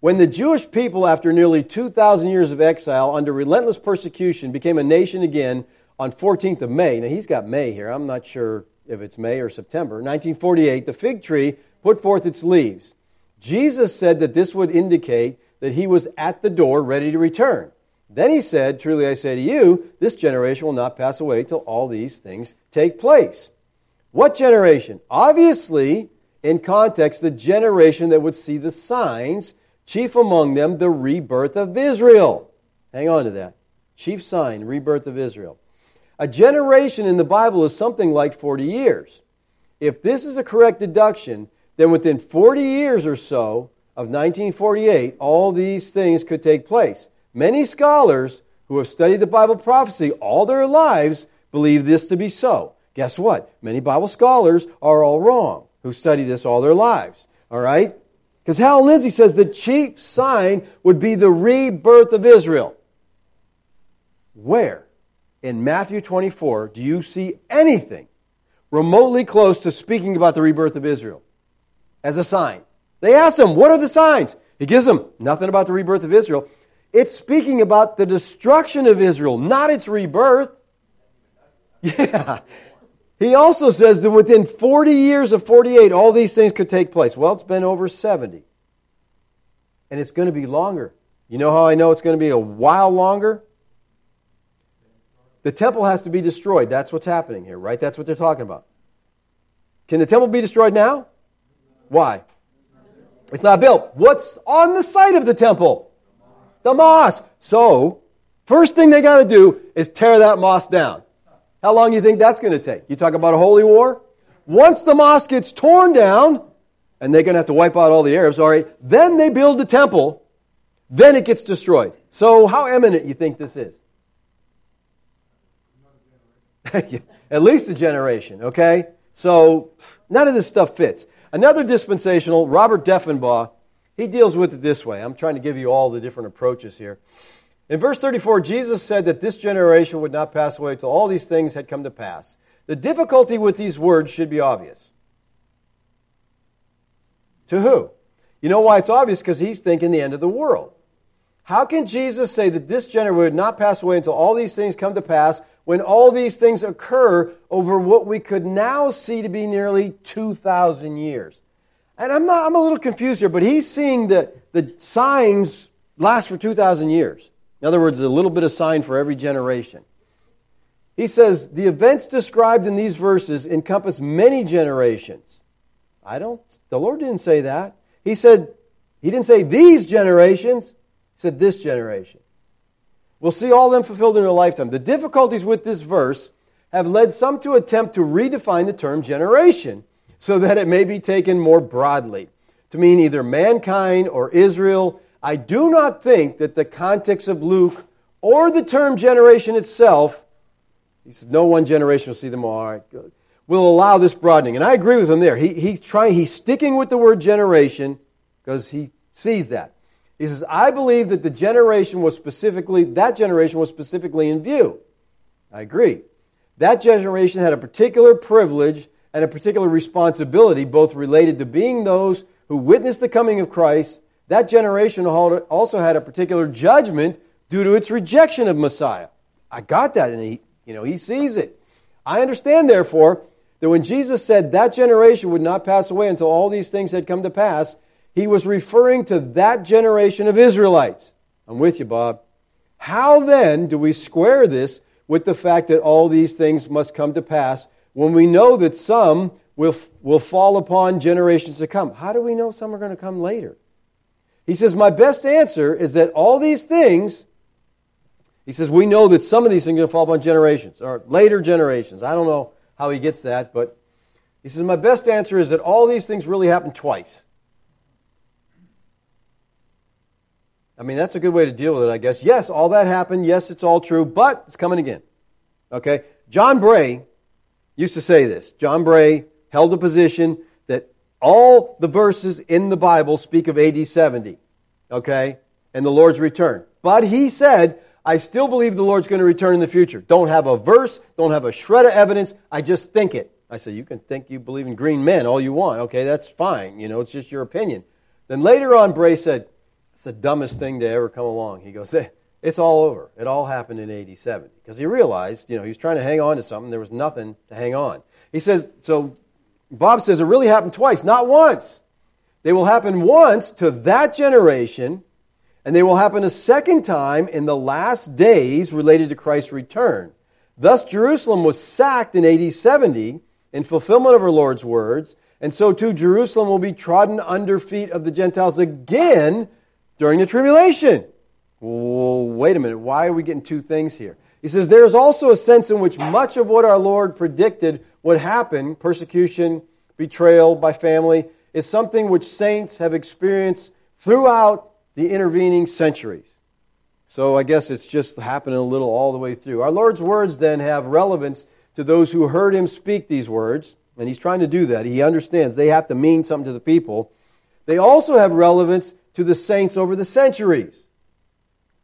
when the Jewish people, after nearly 2,000 years of exile under relentless persecution, became a nation again on 14th of May, now he's got May here, I'm not sure if it's May or September, 1948, the fig tree put forth its leaves. Jesus said that this would indicate that he was at the door ready to return. Then he said, Truly I say to you, this generation will not pass away till all these things take place. What generation? Obviously, in context, the generation that would see the signs, chief among them the rebirth of Israel. Hang on to that. Chief sign, rebirth of Israel. A generation in the Bible is something like 40 years. If this is a correct deduction, then within 40 years or so of 1948, all these things could take place. Many scholars who have studied the Bible prophecy all their lives believe this to be so. Guess what? Many Bible scholars are all wrong who study this all their lives. All right? Because Hal Lindsey says the chief sign would be the rebirth of Israel. Where in Matthew 24 do you see anything remotely close to speaking about the rebirth of Israel as a sign? They ask him, What are the signs? He gives them nothing about the rebirth of Israel. It's speaking about the destruction of Israel, not its rebirth. *laughs* Yeah. He also says that within 40 years of 48, all these things could take place. Well, it's been over 70. And it's going to be longer. You know how I know it's going to be a while longer? The temple has to be destroyed. That's what's happening here, right? That's what they're talking about. Can the temple be destroyed now? Why? It's not built. What's on the site of the temple? The mosque. So, first thing they got to do is tear that mosque down. How long do you think that's going to take? You talk about a holy war? Once the mosque gets torn down, and they're going to have to wipe out all the Arabs, all right, then they build the temple, then it gets destroyed. So how imminent you think this is? *laughs* At least a generation, okay? So none of this stuff fits. Another dispensational, Robert Deffinbaugh, he deals with it this way. I'm trying to give you all the different approaches here. In verse 34, Jesus said that this generation would not pass away until all these things had come to pass. The difficulty with these words should be obvious. To who? You know why it's obvious? Because he's thinking the end of the world. How can Jesus say that this generation would not pass away until all these things come to pass when all these things occur over what we could now see to be nearly 2,000 years? And I'm, not, I'm a little confused here, but he's seeing that the signs last for 2,000 years. In other words, a little bit of sign for every generation. He says the events described in these verses encompass many generations. I don't, the Lord didn't say that. He said, He didn't say these generations, He said this generation. We'll see all them fulfilled in a lifetime. The difficulties with this verse have led some to attempt to redefine the term generation so that it may be taken more broadly to mean either mankind or Israel. I do not think that the context of Luke or the term generation itself, he says, no one generation will see them all. Right, will allow this broadening. And I agree with him there. He, he's trying, he's sticking with the word generation because he sees that. He says, I believe that the generation was specifically, that generation was specifically in view. I agree. That generation had a particular privilege and a particular responsibility, both related to being those who witnessed the coming of Christ. That generation also had a particular judgment due to its rejection of Messiah. I got that, and he, you know, he sees it. I understand, therefore, that when Jesus said that generation would not pass away until all these things had come to pass, he was referring to that generation of Israelites. I'm with you, Bob. How then do we square this with the fact that all these things must come to pass when we know that some will, will fall upon generations to come? How do we know some are going to come later? He says, My best answer is that all these things, he says, we know that some of these things are going to fall upon generations or later generations. I don't know how he gets that, but he says, My best answer is that all these things really happen twice. I mean, that's a good way to deal with it, I guess. Yes, all that happened. Yes, it's all true, but it's coming again. Okay? John Bray used to say this. John Bray held a position all the verses in the Bible speak of AD 70. Okay? And the Lord's return. But he said, I still believe the Lord's going to return in the future. Don't have a verse, don't have a shred of evidence. I just think it. I said, you can think you believe in green men all you want. Okay, that's fine. You know, it's just your opinion. Then later on, Bray said, it's the dumbest thing to ever come along. He goes, it's all over. It all happened in AD 70. Because he realized, you know, he was trying to hang on to something. There was nothing to hang on. He says, so Bob says it really happened twice, not once. They will happen once to that generation, and they will happen a second time in the last days related to Christ's return. Thus, Jerusalem was sacked in AD 70 in fulfillment of our Lord's words, and so too Jerusalem will be trodden under feet of the Gentiles again during the tribulation. Well, wait a minute. Why are we getting two things here? He says there is also a sense in which much of what our Lord predicted would happen, persecution, betrayal by family, is something which saints have experienced throughout the intervening centuries. So I guess it's just happening a little all the way through. Our Lord's words then have relevance to those who heard him speak these words, and he's trying to do that. He understands they have to mean something to the people. They also have relevance to the saints over the centuries.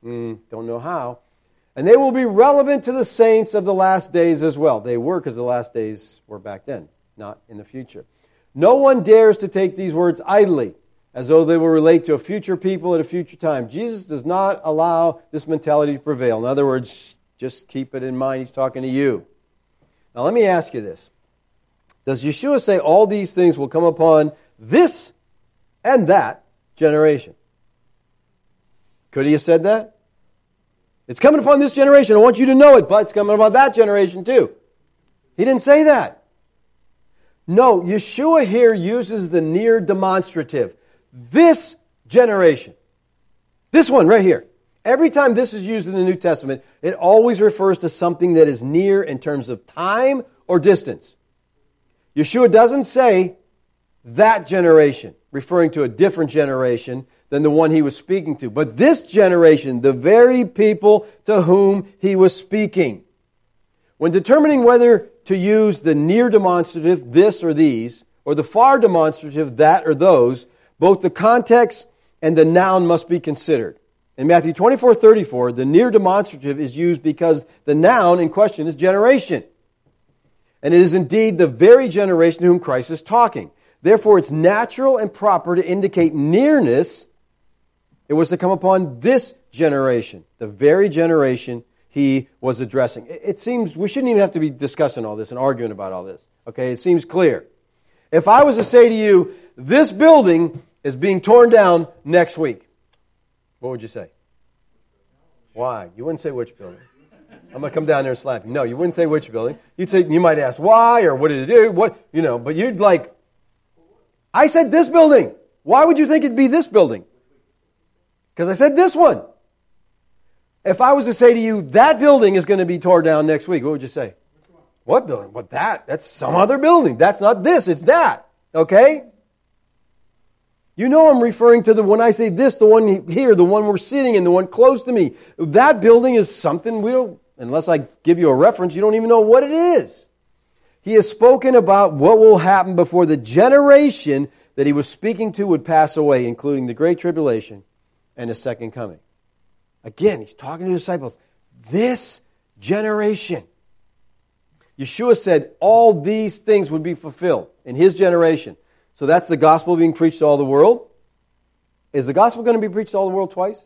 Mm, don't know how. And they will be relevant to the saints of the last days as well. They were because the last days were back then, not in the future. No one dares to take these words idly, as though they will relate to a future people at a future time. Jesus does not allow this mentality to prevail. In other words, just keep it in mind, he's talking to you. Now, let me ask you this Does Yeshua say all these things will come upon this and that generation. Could he have said that? It's coming upon this generation. I want you to know it, but it's coming upon that generation too. He didn't say that. No, Yeshua here uses the near demonstrative. This generation. This one right here. Every time this is used in the New Testament, it always refers to something that is near in terms of time or distance. Yeshua doesn't say that generation, referring to a different generation than the one he was speaking to. But this generation, the very people to whom he was speaking. When determining whether to use the near demonstrative, this or these, or the far demonstrative, that or those, both the context and the noun must be considered. In Matthew 24, 34, the near demonstrative is used because the noun in question is generation. And it is indeed the very generation to whom Christ is talking. Therefore, it's natural and proper to indicate nearness. It was to come upon this generation, the very generation he was addressing. It seems we shouldn't even have to be discussing all this and arguing about all this. Okay, it seems clear. If I was to say to you, this building is being torn down next week, what would you say? Why? You wouldn't say which building. I'm gonna come down there and slap you. No, you wouldn't say which building. You'd say you might ask why or what did it do? What you know, but you'd like I said this building. Why would you think it'd be this building? Because I said this one. If I was to say to you, that building is going to be torn down next week, what would you say? What building? What that? That's some other building. That's not this, it's that. Okay? You know I'm referring to the, when I say this, the one here, the one we're sitting in, the one close to me. That building is something we don't, unless I give you a reference, you don't even know what it is. He has spoken about what will happen before the generation that he was speaking to would pass away, including the Great Tribulation and his second coming. Again, he's talking to the disciples. This generation. Yeshua said all these things would be fulfilled in his generation. So that's the gospel being preached to all the world. Is the gospel going to be preached to all the world twice?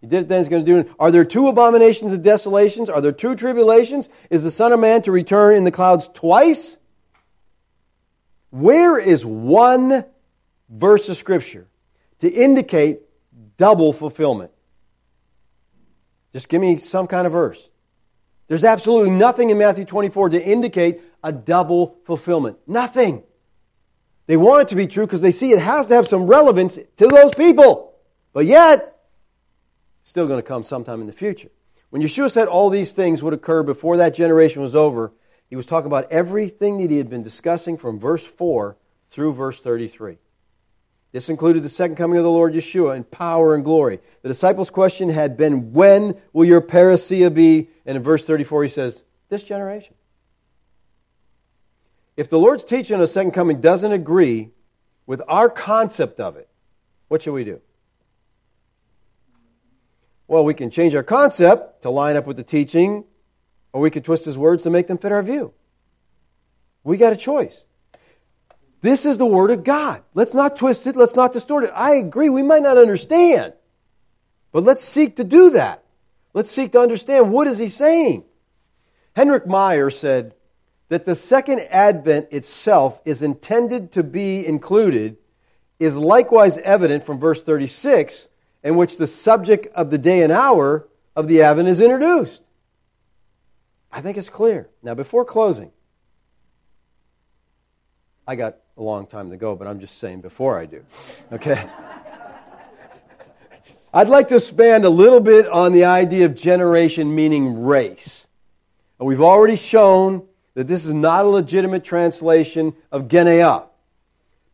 He did it then, he's going to do it. Are there two abominations and desolations? Are there two tribulations? Is the Son of Man to return in the clouds twice? Where is one verse of Scripture to indicate double fulfillment? Just give me some kind of verse. There's absolutely nothing in Matthew 24 to indicate a double fulfillment. Nothing. They want it to be true because they see it has to have some relevance to those people. But yet, it's still going to come sometime in the future. When Yeshua said all these things would occur before that generation was over, he was talking about everything that he had been discussing from verse 4 through verse 33. This included the second coming of the Lord Yeshua in power and glory. The disciples' question had been, When will your parousia be? And in verse 34, he says, This generation. If the Lord's teaching on the second coming doesn't agree with our concept of it, what should we do? Well, we can change our concept to line up with the teaching, or we can twist his words to make them fit our view. We got a choice. This is the Word of God. Let's not twist it. Let's not distort it. I agree. We might not understand. But let's seek to do that. Let's seek to understand what is he saying. Henrik Meyer said that the second advent itself is intended to be included is likewise evident from verse 36 in which the subject of the day and hour of the Advent is introduced. I think it's clear. Now, before closing, I got a long time to go, but I'm just saying before I do. Okay? I'd like to expand a little bit on the idea of generation meaning race. And we've already shown that this is not a legitimate translation of Genea.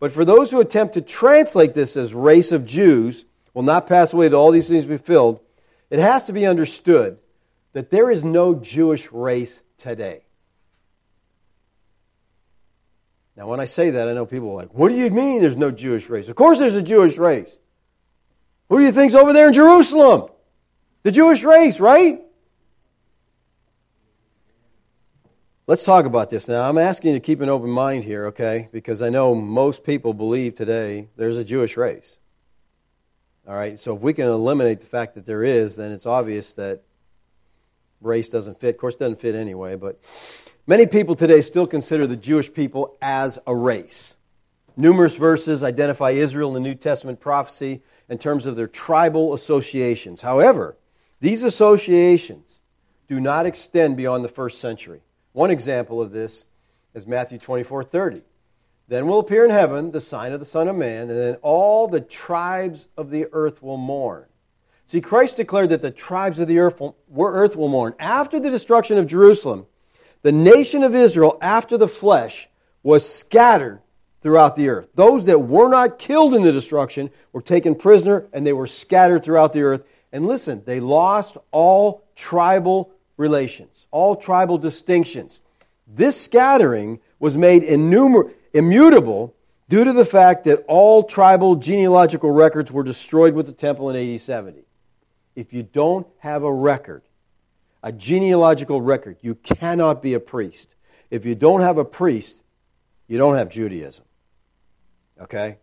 But for those who attempt to translate this as race of Jews, will not pass away till all these things be filled, it has to be understood that there is no Jewish race today. Now, when I say that, I know people are like, what do you mean there's no Jewish race? Of course there's a Jewish race. Who do you think's over there in Jerusalem? The Jewish race, right? Let's talk about this now. I'm asking you to keep an open mind here, okay? Because I know most people believe today there's a Jewish race. All right, so if we can eliminate the fact that there is, then it's obvious that race doesn't fit. Of course, it doesn't fit anyway, but many people today still consider the Jewish people as a race. Numerous verses identify Israel in the New Testament prophecy in terms of their tribal associations. However, these associations do not extend beyond the first century. One example of this is Matthew 24:30. Then will appear in heaven the sign of the Son of Man, and then all the tribes of the earth will mourn. See, Christ declared that the tribes of the earth will, earth will mourn. After the destruction of Jerusalem, the nation of Israel, after the flesh, was scattered throughout the earth. Those that were not killed in the destruction were taken prisoner and they were scattered throughout the earth. And listen, they lost all tribal relations, all tribal distinctions. This scattering was made innumerable immutable due to the fact that all tribal genealogical records were destroyed with the temple in AD 70. If you don't have a record, a genealogical record, you cannot be a priest. If you don't have a priest, you don't have Judaism. Okay?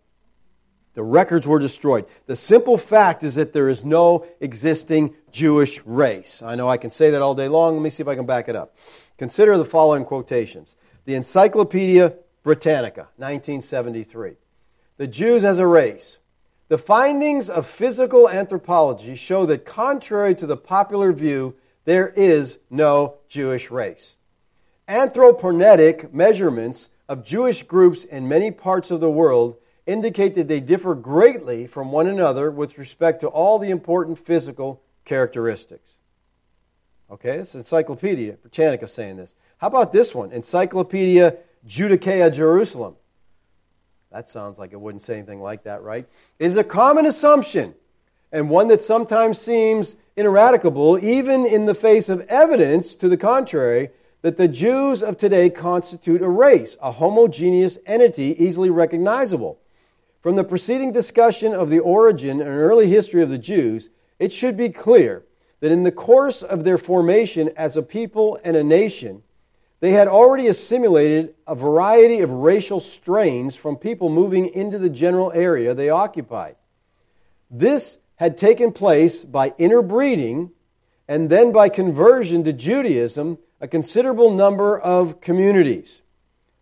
The records were destroyed. The simple fact is that there is no existing Jewish race. I know I can say that all day long. Let me see if I can back it up. Consider the following quotations. The Encyclopedia Britannica, 1973. The Jews as a race. The findings of physical anthropology show that contrary to the popular view, there is no Jewish race. Anthropometric measurements of Jewish groups in many parts of the world indicate that they differ greatly from one another with respect to all the important physical characteristics. Okay, this is Encyclopedia Britannica saying this. How about this one? Encyclopedia Judaica Jerusalem. That sounds like it wouldn't say anything like that, right? It is a common assumption, and one that sometimes seems ineradicable, even in the face of evidence to the contrary, that the Jews of today constitute a race, a homogeneous entity easily recognizable. From the preceding discussion of the origin and early history of the Jews, it should be clear that in the course of their formation as a people and a nation, they had already assimilated a variety of racial strains from people moving into the general area they occupied. This had taken place by interbreeding and then by conversion to Judaism, a considerable number of communities.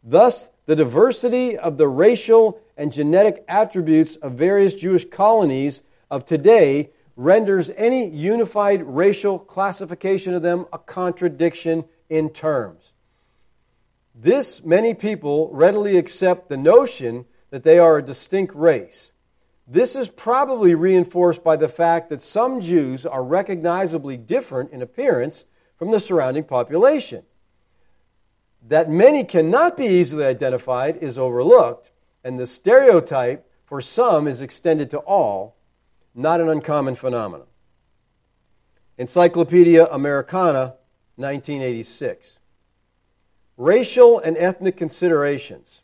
Thus, the diversity of the racial and genetic attributes of various Jewish colonies of today renders any unified racial classification of them a contradiction in terms. This many people readily accept the notion that they are a distinct race. This is probably reinforced by the fact that some Jews are recognizably different in appearance from the surrounding population. That many cannot be easily identified is overlooked, and the stereotype for some is extended to all, not an uncommon phenomenon. Encyclopedia Americana, 1986. Racial and ethnic considerations.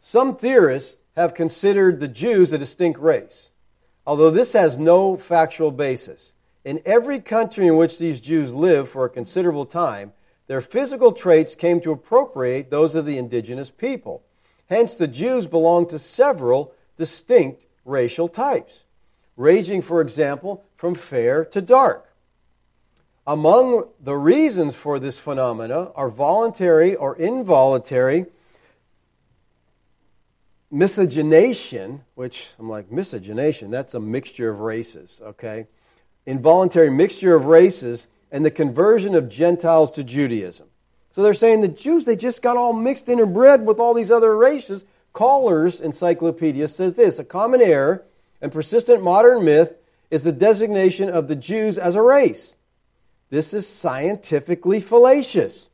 Some theorists have considered the Jews a distinct race, although this has no factual basis. In every country in which these Jews lived for a considerable time, their physical traits came to appropriate those of the indigenous people. Hence, the Jews belong to several distinct racial types, ranging, for example, from fair to dark. Among the reasons for this phenomena are voluntary or involuntary miscegenation, which I'm like, miscegenation, that's a mixture of races, okay? Involuntary mixture of races and the conversion of Gentiles to Judaism. So they're saying the Jews, they just got all mixed in and bred with all these other races. Collier's Encyclopedia says this a common error and persistent modern myth is the designation of the Jews as a race. This is scientifically fallacious.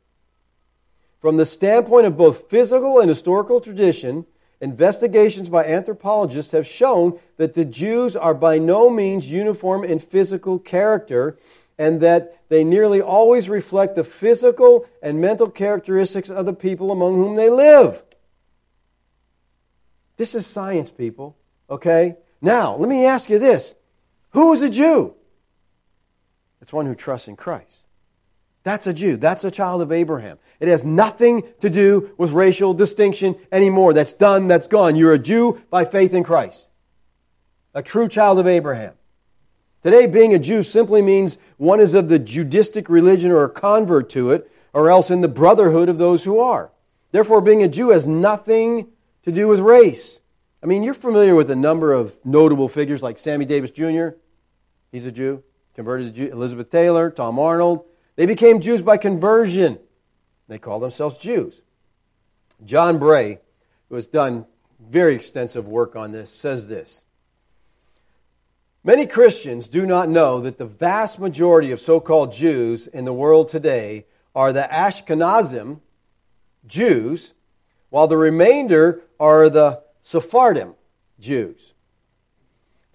From the standpoint of both physical and historical tradition, investigations by anthropologists have shown that the Jews are by no means uniform in physical character and that they nearly always reflect the physical and mental characteristics of the people among whom they live. This is science, people. Okay? Now, let me ask you this Who is a Jew? It's one who trusts in Christ. That's a Jew. That's a child of Abraham. It has nothing to do with racial distinction anymore. That's done, that's gone. You're a Jew by faith in Christ. A true child of Abraham. Today, being a Jew simply means one is of the Judaistic religion or a convert to it, or else in the brotherhood of those who are. Therefore, being a Jew has nothing to do with race. I mean, you're familiar with a number of notable figures like Sammy Davis Jr., he's a Jew, converted to Jew, Elizabeth Taylor, Tom Arnold. They became Jews by conversion. They call themselves Jews. John Bray, who has done very extensive work on this, says this Many Christians do not know that the vast majority of so called Jews in the world today are the Ashkenazim Jews, while the remainder are the Sephardim Jews.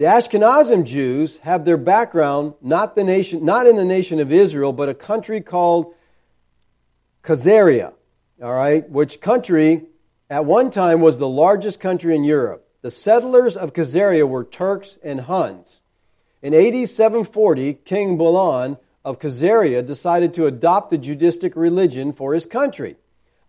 The Ashkenazim Jews have their background not, the nation, not in the nation of Israel, but a country called Khazaria, all right, which country at one time was the largest country in Europe. The settlers of Khazaria were Turks and Huns. In AD 740, King Bulan of Khazaria decided to adopt the Judaistic religion for his country.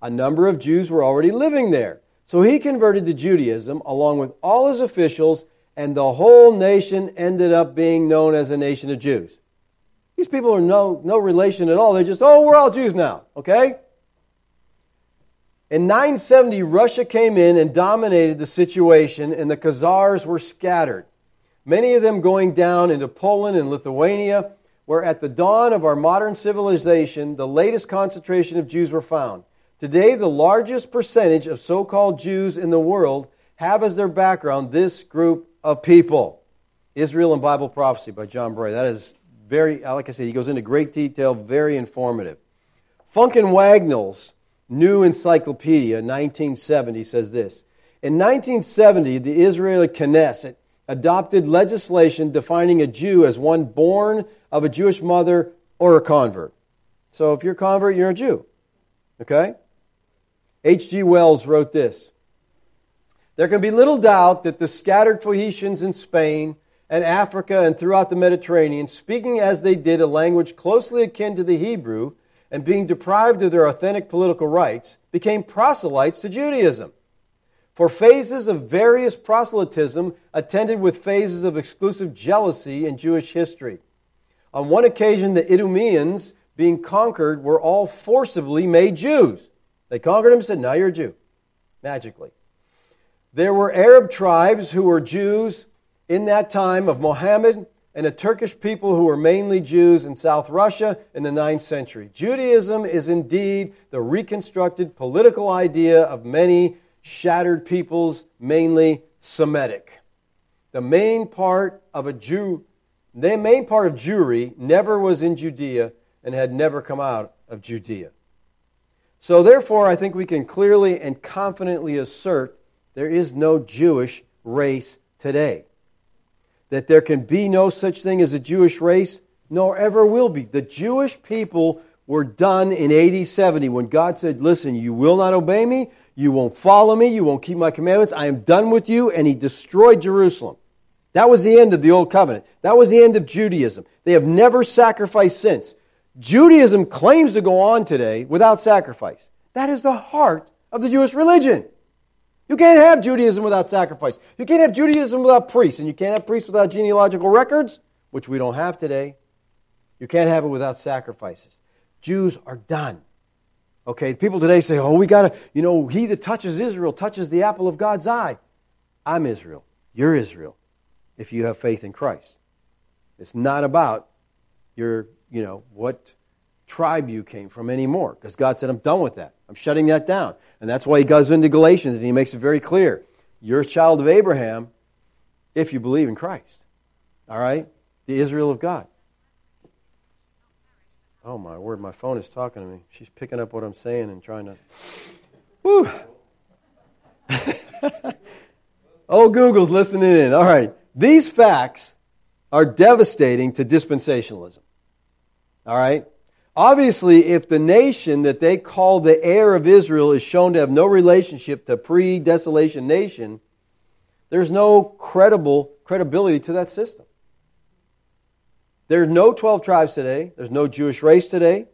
A number of Jews were already living there, So he converted to Judaism along with all his officials, and the whole nation ended up being known as a nation of Jews. These people are no, no relation at all. They're just, oh, we're all Jews now, okay? In 970, Russia came in and dominated the situation, and the Khazars were scattered, many of them going down into Poland and Lithuania, where at the dawn of our modern civilization, the latest concentration of Jews were found. Today, the largest percentage of so called Jews in the world have as their background this group of people. Israel and Bible Prophecy by John Bray. That is very, like I said, he goes into great detail, very informative. Funk and Wagnalls New Encyclopedia, 1970, says this. In 1970, the Israeli Knesset adopted legislation defining a Jew as one born of a Jewish mother or a convert. So if you're a convert, you're a Jew. Okay? H.G. Wells wrote this There can be little doubt that the scattered Phoenicians in Spain and Africa and throughout the Mediterranean, speaking as they did a language closely akin to the Hebrew, and being deprived of their authentic political rights, became proselytes to Judaism. For phases of various proselytism attended with phases of exclusive jealousy in Jewish history. On one occasion, the Idumeans, being conquered, were all forcibly made Jews. They conquered them and said, Now you're a Jew, magically. There were Arab tribes who were Jews in that time of Mohammed and a Turkish people who were mainly Jews in South Russia in the 9th century. Judaism is indeed the reconstructed political idea of many shattered peoples, mainly Semitic. The main part of a Jew, the main part of Jewry never was in Judea and had never come out of Judea. So, therefore, I think we can clearly and confidently assert there is no Jewish race today. That there can be no such thing as a Jewish race, nor ever will be. The Jewish people were done in AD 70 when God said, Listen, you will not obey me, you won't follow me, you won't keep my commandments, I am done with you, and He destroyed Jerusalem. That was the end of the Old Covenant. That was the end of Judaism. They have never sacrificed since. Judaism claims to go on today without sacrifice. That is the heart of the Jewish religion. You can't have Judaism without sacrifice. You can't have Judaism without priests, and you can't have priests without genealogical records, which we don't have today. You can't have it without sacrifices. Jews are done. Okay, people today say, oh, we got to, you know, he that touches Israel touches the apple of God's eye. I'm Israel. You're Israel if you have faith in Christ. It's not about your you know, what tribe you came from anymore. Because God said, I'm done with that. I'm shutting that down. And that's why he goes into Galatians and he makes it very clear. You're a child of Abraham if you believe in Christ. All right? The Israel of God. Oh my word, my phone is talking to me. She's picking up what I'm saying and trying to. *laughs* Woo! *laughs* oh, Google's listening in. All right. These facts are devastating to dispensationalism. All right? Obviously, if the nation that they call the heir of Israel is shown to have no relationship to pre desolation nation, there's no credible credibility to that system. There are no 12 tribes today. There's no Jewish race today.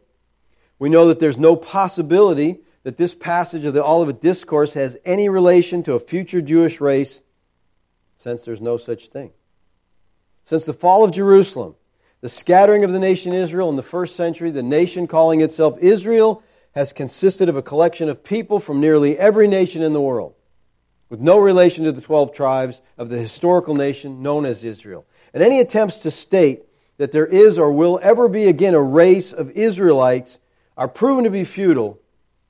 We know that there's no possibility that this passage of the Olivet Discourse has any relation to a future Jewish race since there's no such thing. Since the fall of Jerusalem, the scattering of the nation Israel in the first century, the nation calling itself Israel, has consisted of a collection of people from nearly every nation in the world, with no relation to the 12 tribes of the historical nation known as Israel. And any attempts to state that there is or will ever be again a race of Israelites are proven to be futile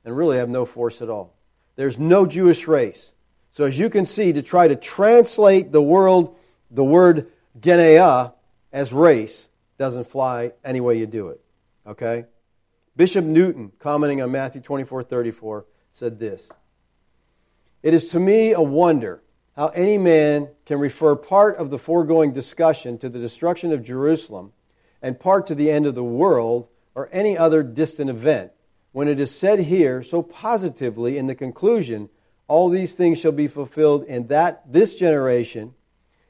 and really have no force at all. There's no Jewish race. So as you can see, to try to translate the world, the word Genea as race doesn't fly any way you do it. Okay? Bishop Newton, commenting on Matthew 24:34, said this: "It is to me a wonder how any man can refer part of the foregoing discussion to the destruction of Jerusalem and part to the end of the world or any other distant event, when it is said here so positively in the conclusion, all these things shall be fulfilled in that this generation,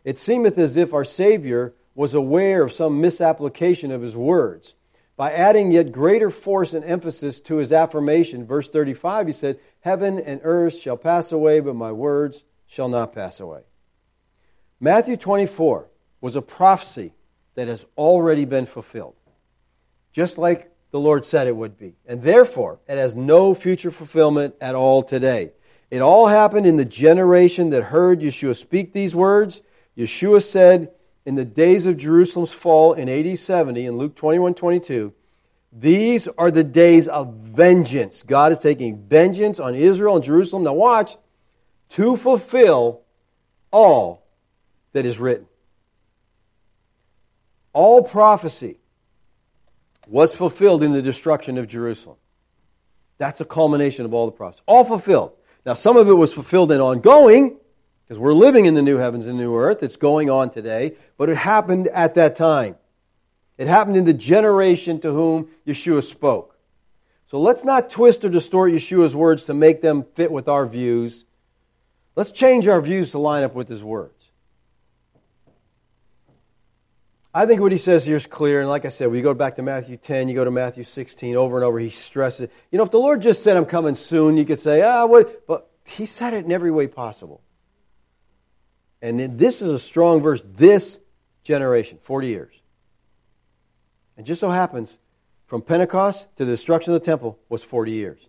it seemeth as if our Savior was aware of some misapplication of his words. by adding yet greater force and emphasis to his affirmation. Verse 35, he said, Heaven and earth shall pass away, but my words shall not pass away. Matthew 24 was a prophecy that has already been fulfilled, just like the Lord said it would be. And therefore, it has no future fulfillment at all today. It all happened in the generation that heard Yeshua speak these words. Yeshua said, in the days of Jerusalem's fall in AD 70, in Luke 21 22, these are the days of vengeance. God is taking vengeance on Israel and Jerusalem. Now, watch, to fulfill all that is written. All prophecy was fulfilled in the destruction of Jerusalem. That's a culmination of all the prophecy. All fulfilled. Now, some of it was fulfilled and ongoing, because we're living in the new heavens and new earth. It's going on today, but it happened at that time. It happened in the generation to whom Yeshua spoke. So let's not twist or distort Yeshua's words to make them fit with our views. Let's change our views to line up with his words. I think what he says here is clear, and like I said, we go back to Matthew 10, you go to Matthew 16, over and over, he stresses. You know, if the Lord just said, I'm coming soon, you could say, ah, what? But he said it in every way possible. And this is a strong verse, this generation, 40 years. And just so happens, from Pentecost to the destruction of the temple was 40 years.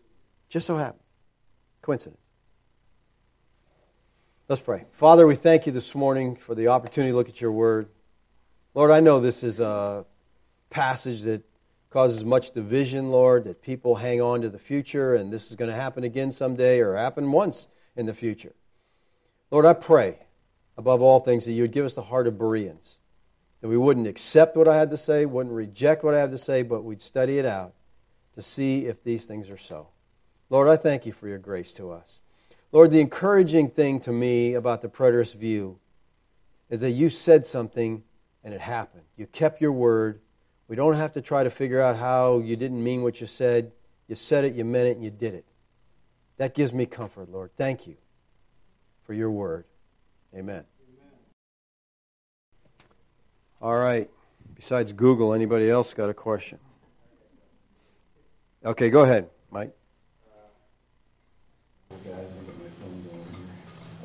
Just so happened. Coincidence. Let's pray. Father, we thank you this morning for the opportunity to look at your word. Lord, I know this is a passage that causes much division, Lord, that people hang on to the future and this is going to happen again someday or happen once in the future. Lord, I pray above all things that you would give us the heart of Bereans that we wouldn't accept what I had to say, wouldn't reject what I have to say, but we'd study it out to see if these things are so. Lord, I thank you for your grace to us. Lord, the encouraging thing to me about the preterist view is that you said something and it happened. You kept your word. We don't have to try to figure out how you didn't mean what you said. You said it, you meant it, and you did it. That gives me comfort, Lord. Thank you for your word. Amen. All right. Besides Google, anybody else got a question? Okay, go ahead, Mike.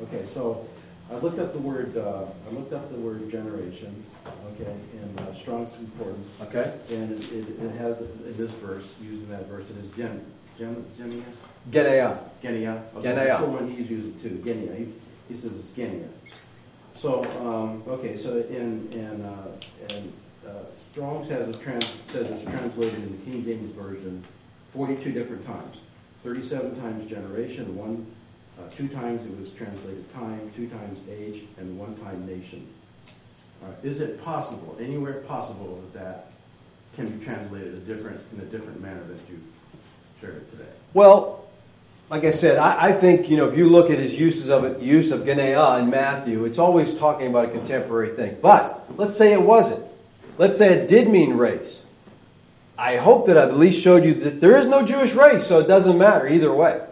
Okay, so I looked up the word. Uh, I looked up the word generation. Okay, in uh, Strong's Concordance. Okay. And it, it, it has in this verse, using that verse, it is gen, gen, genia. Genea. Genia. Okay. Genea. That's the one he's using too. Genia. He, he says it's genia. So, um, okay, so in, in, uh, in uh, Strong's has a trans, says it's translated in the King James Version 42 different times. 37 times generation, one, uh, two times it was translated time, two times age, and one time nation. Is it possible, anywhere possible, that that can be translated a different, in a different manner that you shared it today? Well, like I said, I, I, think you know if you look at his uses of it, use of Genea in Matthew, it's always talking about a contemporary thing. But let's say it wasn't. Let's say it did mean race. I hope that I've at least showed you that there is no Jewish race, so it doesn't matter either way.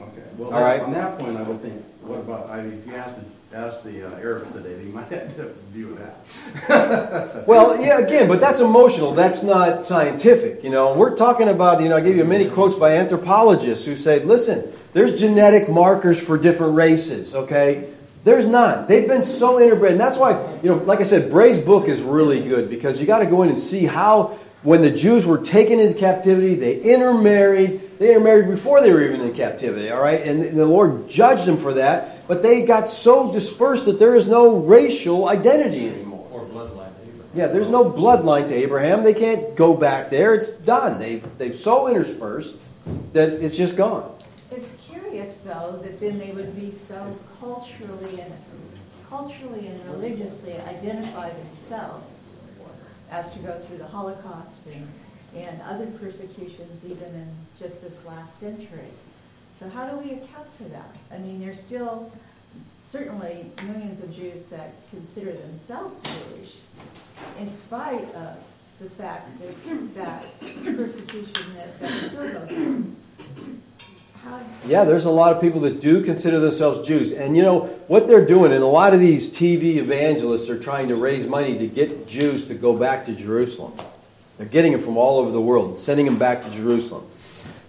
Okay. Well, All right. on that point, I would think, what about I mean, if you ask the ask the uh, Arabs today, they might *laughs* have to with that. *laughs* well, yeah, again, but that's emotional. That's not scientific. You know, we're talking about. You know, I gave you many quotes by anthropologists who say, listen, there's genetic markers for different races. Okay. There's none. They've been so interbred. And that's why, you know, like I said, Bray's book is really good because you got to go in and see how when the Jews were taken into captivity, they intermarried. They intermarried before they were even in captivity, all right? And the Lord judged them for that, but they got so dispersed that there is no racial identity anymore. Or bloodline to Abraham. Yeah, there's no bloodline to Abraham. They can't go back there. It's done. They've, they've so interspersed that it's just gone. It's curious, though, that then they would be so culturally and culturally and religiously identify themselves as to go through the Holocaust and, and other persecutions even in just this last century. So how do we account for that? I mean, there's still certainly millions of Jews that consider themselves Jewish, in spite of the fact that that persecution that, that still goes on. Yeah, there's a lot of people that do consider themselves Jews. And you know, what they're doing, and a lot of these TV evangelists are trying to raise money to get Jews to go back to Jerusalem. They're getting them from all over the world, sending them back to Jerusalem.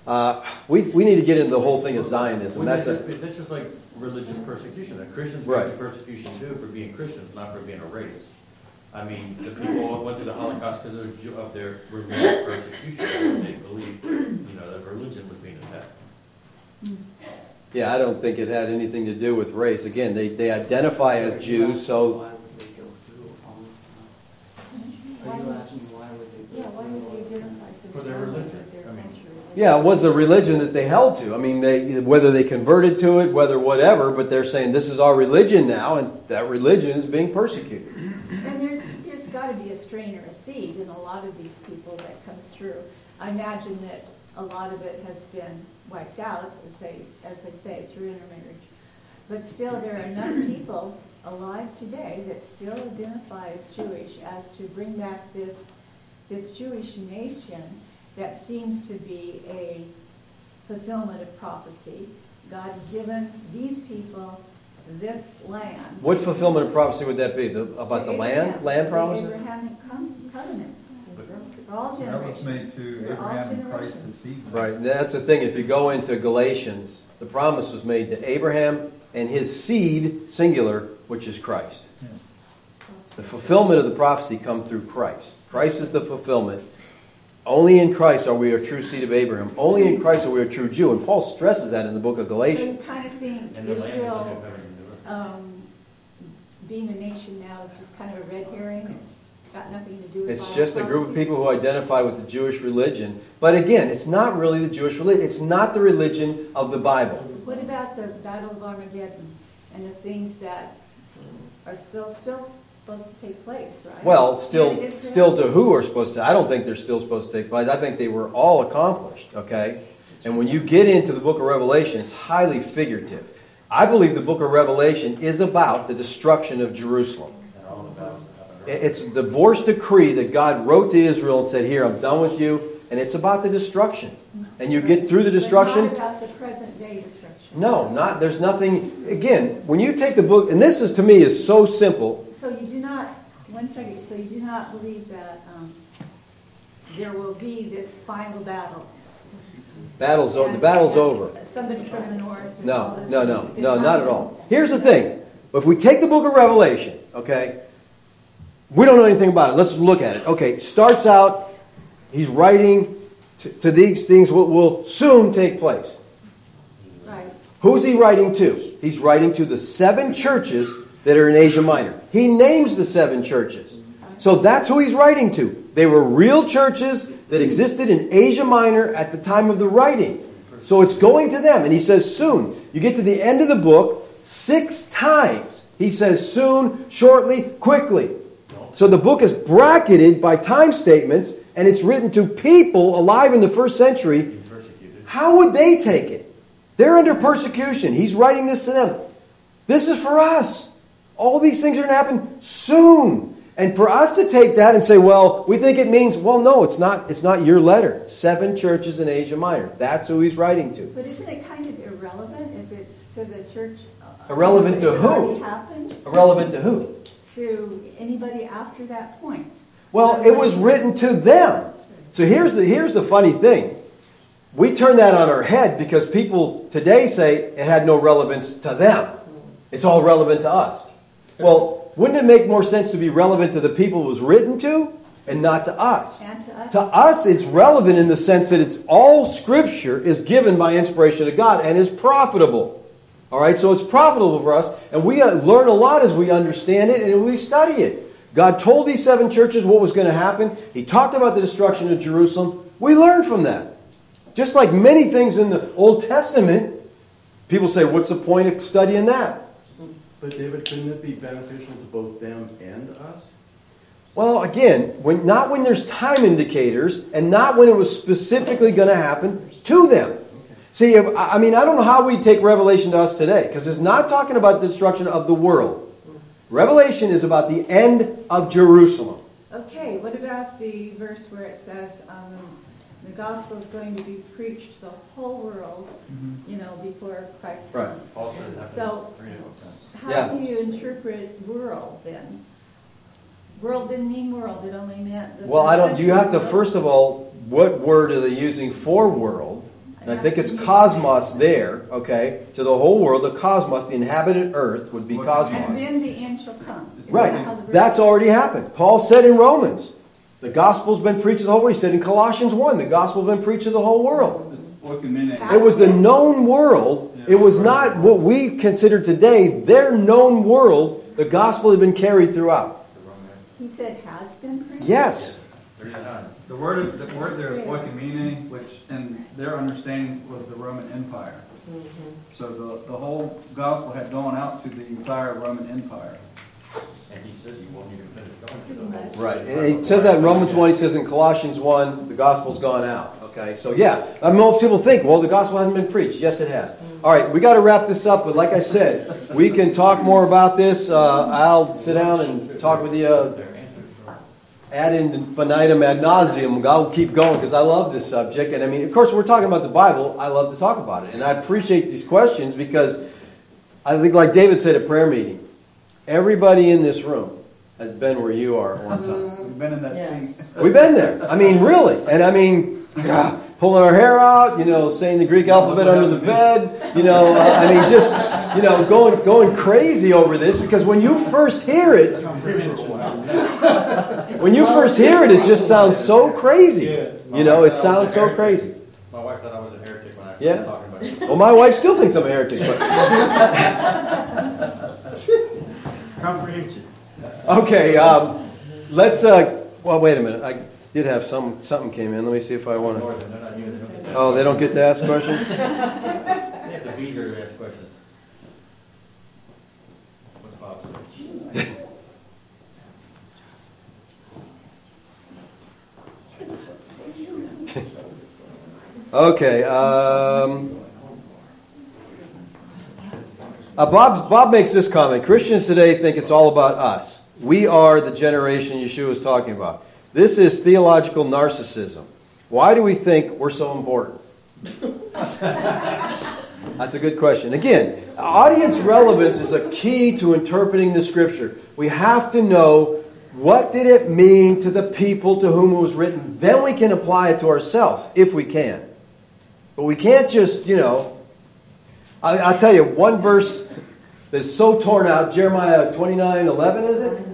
Uh, we, we need to get into the whole thing of Zionism. Wouldn't That's that a, just that's just like religious persecution. A Christian's Right. going to persecution too for being Christians, not for being a race. I mean, the people went through the Holocaust because of Ju- of their religious persecution. They believed, you know, that religion was being attacked. yeah, I don't think it had anything to do with race. Again, they, they identify as Jews, so Yeah, it was the religion that they held to. I mean, they whether they converted to it, whether whatever, but they're saying this is our religion now, and that religion is being persecuted. And there's, there's got to be a strain or a seed in a lot of these people that comes through. I imagine that a lot of it has been wiped out, as they, as they say, through intermarriage. But still, there are enough people alive today that still identify as Jewish as to bring back this, this Jewish nation that seems to be a fulfillment of prophecy. God given these people this land. What fulfillment of prophecy would that be? The, about the land, Abraham, land the promise? Abrahamic com- covenant. For all That was made to Abraham and Christ generations. seed. Right, and that's the thing. If you go into Galatians, the promise was made to Abraham and his seed, singular, which is Christ. Yeah. The fulfillment of the prophecy come through Christ. Christ is the fulfillment. Only in Christ are we a true seed of Abraham. Only in Christ are we a true Jew. And Paul stresses that in the book of So you Galatians. kind of think And the land is Israel, um, being a nation now is just kind of a red herring. It's got nothing to do with It's just a group of people who identify with the Jewish religion. But again, it's not really the Jewish religion. It's not the religion of the Bible. What about the Battle of Armageddon and the things that are still, still supposed to take place, right? Well, still, still to who are supposed to. I don't think they're still supposed to take place. I think they were all accomplished. Okay, and when you get into the Book of Revelation, it's highly figurative. I believe the Book of Revelation is about the destruction of Jerusalem. And all the battles that happened. It- It's the divorce decree that God wrote to Israel and said, "Here, I'm done with you," and it's about the destruction. And you get through the destruction. But not about the present day destruction. No, not. There's nothing. Again, when you take the book, and this is to me is so simple. So you do not, one second, so you do not believe that um, there will be this final battle? Battle's over. The battle's over. Somebody from the north. and all No, this no, no, it's no, not at all. Here's the thing. If we take the book of Revelation, okay, we don't know anything about it. Let's look at it. Okay, starts out, he's writing to, to these things what will soon take place. Right. Who's he writing to? He's writing to the seven churches that are in Asia Minor. He names the seven churches. So that's who he's writing to. They were real churches that existed in Asia Minor at the time of the writing. So it's going to them. And he says soon. You get to the end of the book, six times he says soon, shortly, quickly. So the book is bracketed by time statements, and it's written to people alive in the first century how would they take it? They're under persecution. He's writing this to them. This is for us. All these things are going to happen soon. And for us to take that and say, well, we think it means, well, no, it's not, it's not your letter. Seven churches in Asia Minor. That's who he's writing to. But isn't it kind of irrelevant if it's to the church? uh, Irrelevant to who? happened Irrelevant to who? to anybody after that point? Well, it was written to them. So here's the, here's the funny thing. We turn that on our head because people today say it had no relevance to them. It's all relevant to us. Well, wouldn't it make more sense to be relevant to the people it was written to and not to us? And to us? To us, it's relevant in the sense that it's all Scripture is given by inspiration of God and is profitable. All right, so it's profitable for us, and we uh, learn a lot as we understand it and we study it. God told these seven churches what was going to happen. He talked about the destruction of Jerusalem. We learn from that. Just like many things in the Old Testament, people say, "What's the point of studying that?" But David, couldn't it be beneficial to both them and us? Well, again, when, not when there's time indicators and not when it was specifically going to happen to them. See, if, I I mean, I don't know how we take Revelation to us today because it's not talking about the destruction of the world. Revelation is about the end of Jerusalem. Okay, what about the verse where it says um, the gospel is going to be preached to the whole world, you know, before Christ Right. comes? Also, So- three different times. How Yeah. do you interpret world then? World didn't mean world, it only meant the. Well, I don't, you have to, first first of all, what word are they using for world? And I think it's cosmos there, okay? To the whole world, the cosmos, the inhabited earth would be And cosmos. then the end shall come. Isn't that how the Right, verse- that's already happened. Paul said in Romans, the gospel's been preached to the whole world. He said in Colossians 1, the gospel's been preached to the whole world. It's oikoumene. It was the known world. It was not what we consider today their known world. The gospel had been carried throughout. He said has been preached? Yes. The word, the word there is oikoumene, which in their understanding was the Roman Empire. Mm-hmm. So the, the whole gospel had gone out to the entire Roman Empire. And he says you won't even finish going to the whole. Right. And he says that in Romans 1, he says in Colossians 1, the gospel's gone out. Okay, so yeah, I mean, most people think, well, the gospel hasn't been preached. Yes, it has. All right, we got to wrap this up, but like I said, we can talk more about this. Uh, I'll sit down and talk with you uh, Their answers are- ad infinitum ad nauseam. I'll keep going because I love this subject. And I mean, of course, we're talking about the Bible. I love to talk about it. And I appreciate these questions because I think, like David said at prayer meeting, everybody in this room has been where you are at one time. We've been in that Yes. seat. We've been there. I mean, really. And I mean, God, pulling our hair out, you know, saying the Greek alphabet under the bed, you know, uh, I mean, just, you know, going going crazy over this because when you first hear it, when you first hear it, it just sounds so crazy. You know, it sounds so crazy. My wife thought I was a heretic when I Yeah. started talking about this. Well, my wife still thinks I'm a heretic. But Comprehension. okay, um, let's. Uh, well, wait a minute. I did have some something came in. Let me see if I want to. Northern, they're not you, they don't get that. Oh, they don't get to ask questions. *laughs* They have to be here to ask questions. What's Bob say? *laughs* Okay. Um, uh, Bob, Bob makes this comment. Christians today think it's all about us. We are the generation Yeshua is talking about. This is theological narcissism. Why do we think we're so important? *laughs* That's a good question. Again, audience relevance is a key to interpreting the scripture. We have to know what did it mean to the people to whom it was written. Then we can apply it to ourselves, if we can. But we can't just, you know. I, I'll tell you one verse that's so torn out. Jeremiah 29 11, is it?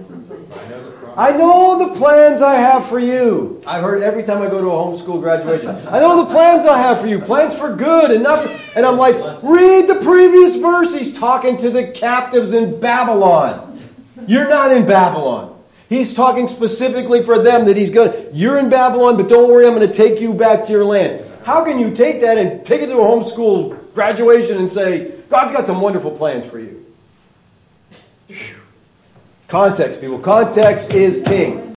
I know the promise. I know the plans I have for you. I've heard every time I go to a homeschool graduation. I know the plans I have for you. Plans for good and not. For, and I'm like, read the previous verse. He's talking to the captives in Babylon. You're not in Babylon. He's talking specifically for them that he's going. to You're in Babylon, but don't worry. I'm going to take you back to your land. How can you take that and take it to a homeschool graduation and say God's got some wonderful plans for you? Context, people. Context is king.